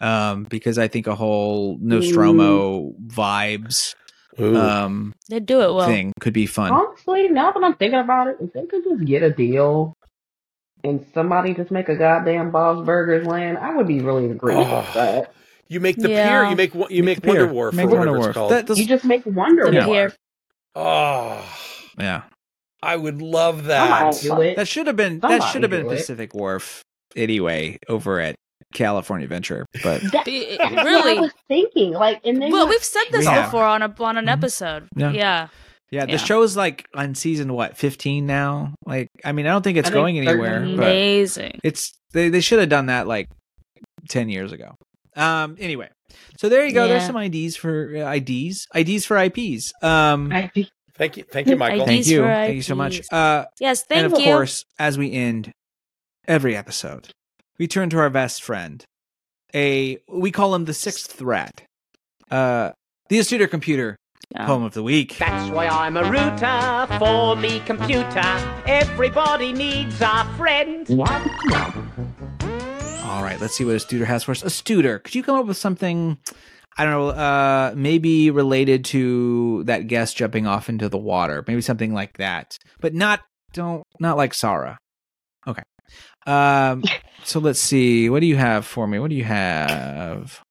Um, because I think a whole Nostromo vibes Ooh. um they do it well. thing could be fun. Honestly, now that I'm thinking about it, if they could just get a deal and somebody just make a goddamn Bob's Burgers land, I would be really agreeable Oh. with that. you make the Yeah. pier. You make wo- you make, the pier. Wonder Wharf Make or whatever Wonder it's called. That- that's- You just make Wonder The Yeah. pier. oh, yeah, I would love I that. do it. that should have been that Somebody should have been do it. Pacific Wharf anyway over at California Adventure. But That- Be- that's what I was thinking. Like, and then Well, like, we've said this We have. before on a on an Mhm. episode. Yeah. Yeah. yeah, the Yeah. is like on season what fifteen now. Like, I mean, I don't think it's I think going anywhere. 13. But Amazing. it's they they should have done that like 10 years ago um anyway so there you go there's some ids for uh, ids ids for ips um I, Thank you, thank you, Michael. I- thank you thank you so much uh Yes, thank you. and of you. course as we end every episode we turn to our best friend a we call him the sixth threat uh the Astuter computer Yeah. poem of the week That's why I'm a router for the computer. Everybody needs a friend. all right let's see what a Astuter has for us a Astuter could you come up with something I don't know, uh, maybe related to that guest jumping off into the water, maybe something like that, but not don't not like Sarah. Okay. Um, so let's see. What do you have for me? What do you have?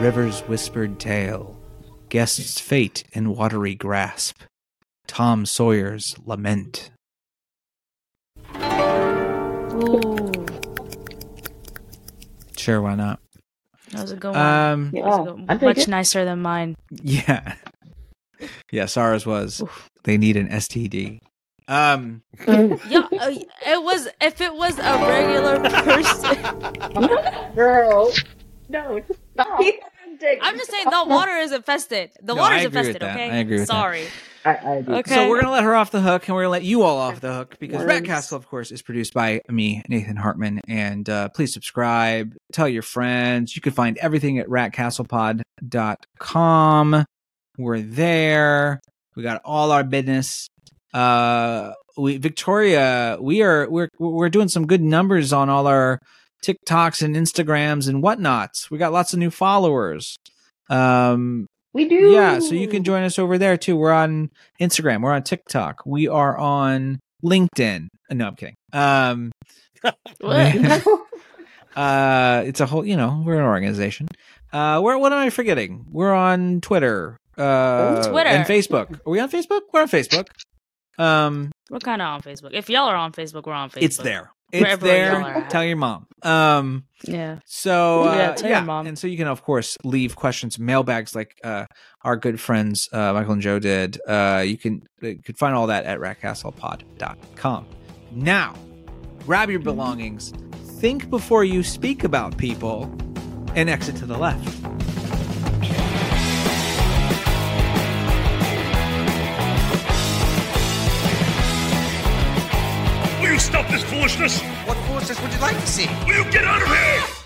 River's whispered tale, guest's fate in watery grasp, Tom Sawyer's lament. Ooh, Sure, why not? that was a good one. Um, was Yeah, good- I dig much it. nicer than mine. yeah, yeah. Sarah's was Oof. they need an STD. Um, Yeah, uh, it was. If it was a regular person, Girl. No, stop. Keep on digging. I'm just saying the water is infested. The No, water is agree with infested. that. Okay, I agree with that. Sorry. I, I agree. Okay. So we're gonna let her off the hook, and we're gonna let you all off the hook because Rat Words. Castle, of course, is produced by me, Nathan Hartman. And uh, please subscribe, tell your friends. You can find everything at ratcastlepod.com. We're there. We got all our business. Uh, we Victoria, we are we're we're doing some good numbers on all our TikToks and Instagrams and whatnots. We got lots of new followers. Um, We do. yeah, so you can join us over there too. We're on Instagram, we're on TikTok, we are on LinkedIn. Uh, No, I'm kidding. Um, uh, it's a whole, you know, we're an organization. Uh, where what am I forgetting? We're on Twitter, uh, Twitter. and Facebook. Are we on Facebook? We're on Facebook. Um, We're kind of on Facebook. If y'all are on Facebook, we're on Facebook. it's there. It's Wherever there. Tell your mom. Um, Yeah. So uh, Yeah, yeah, tell your mom. and so you can of course leave questions, mailbags like uh, our good friends uh, Michael and Joe did. Uh, you can you can find all that at ratcastlepod.com. Now, grab your belongings, think before you speak about people, and exit to the left. Foolishness? What foolishness would you like to see? Will you get out of here?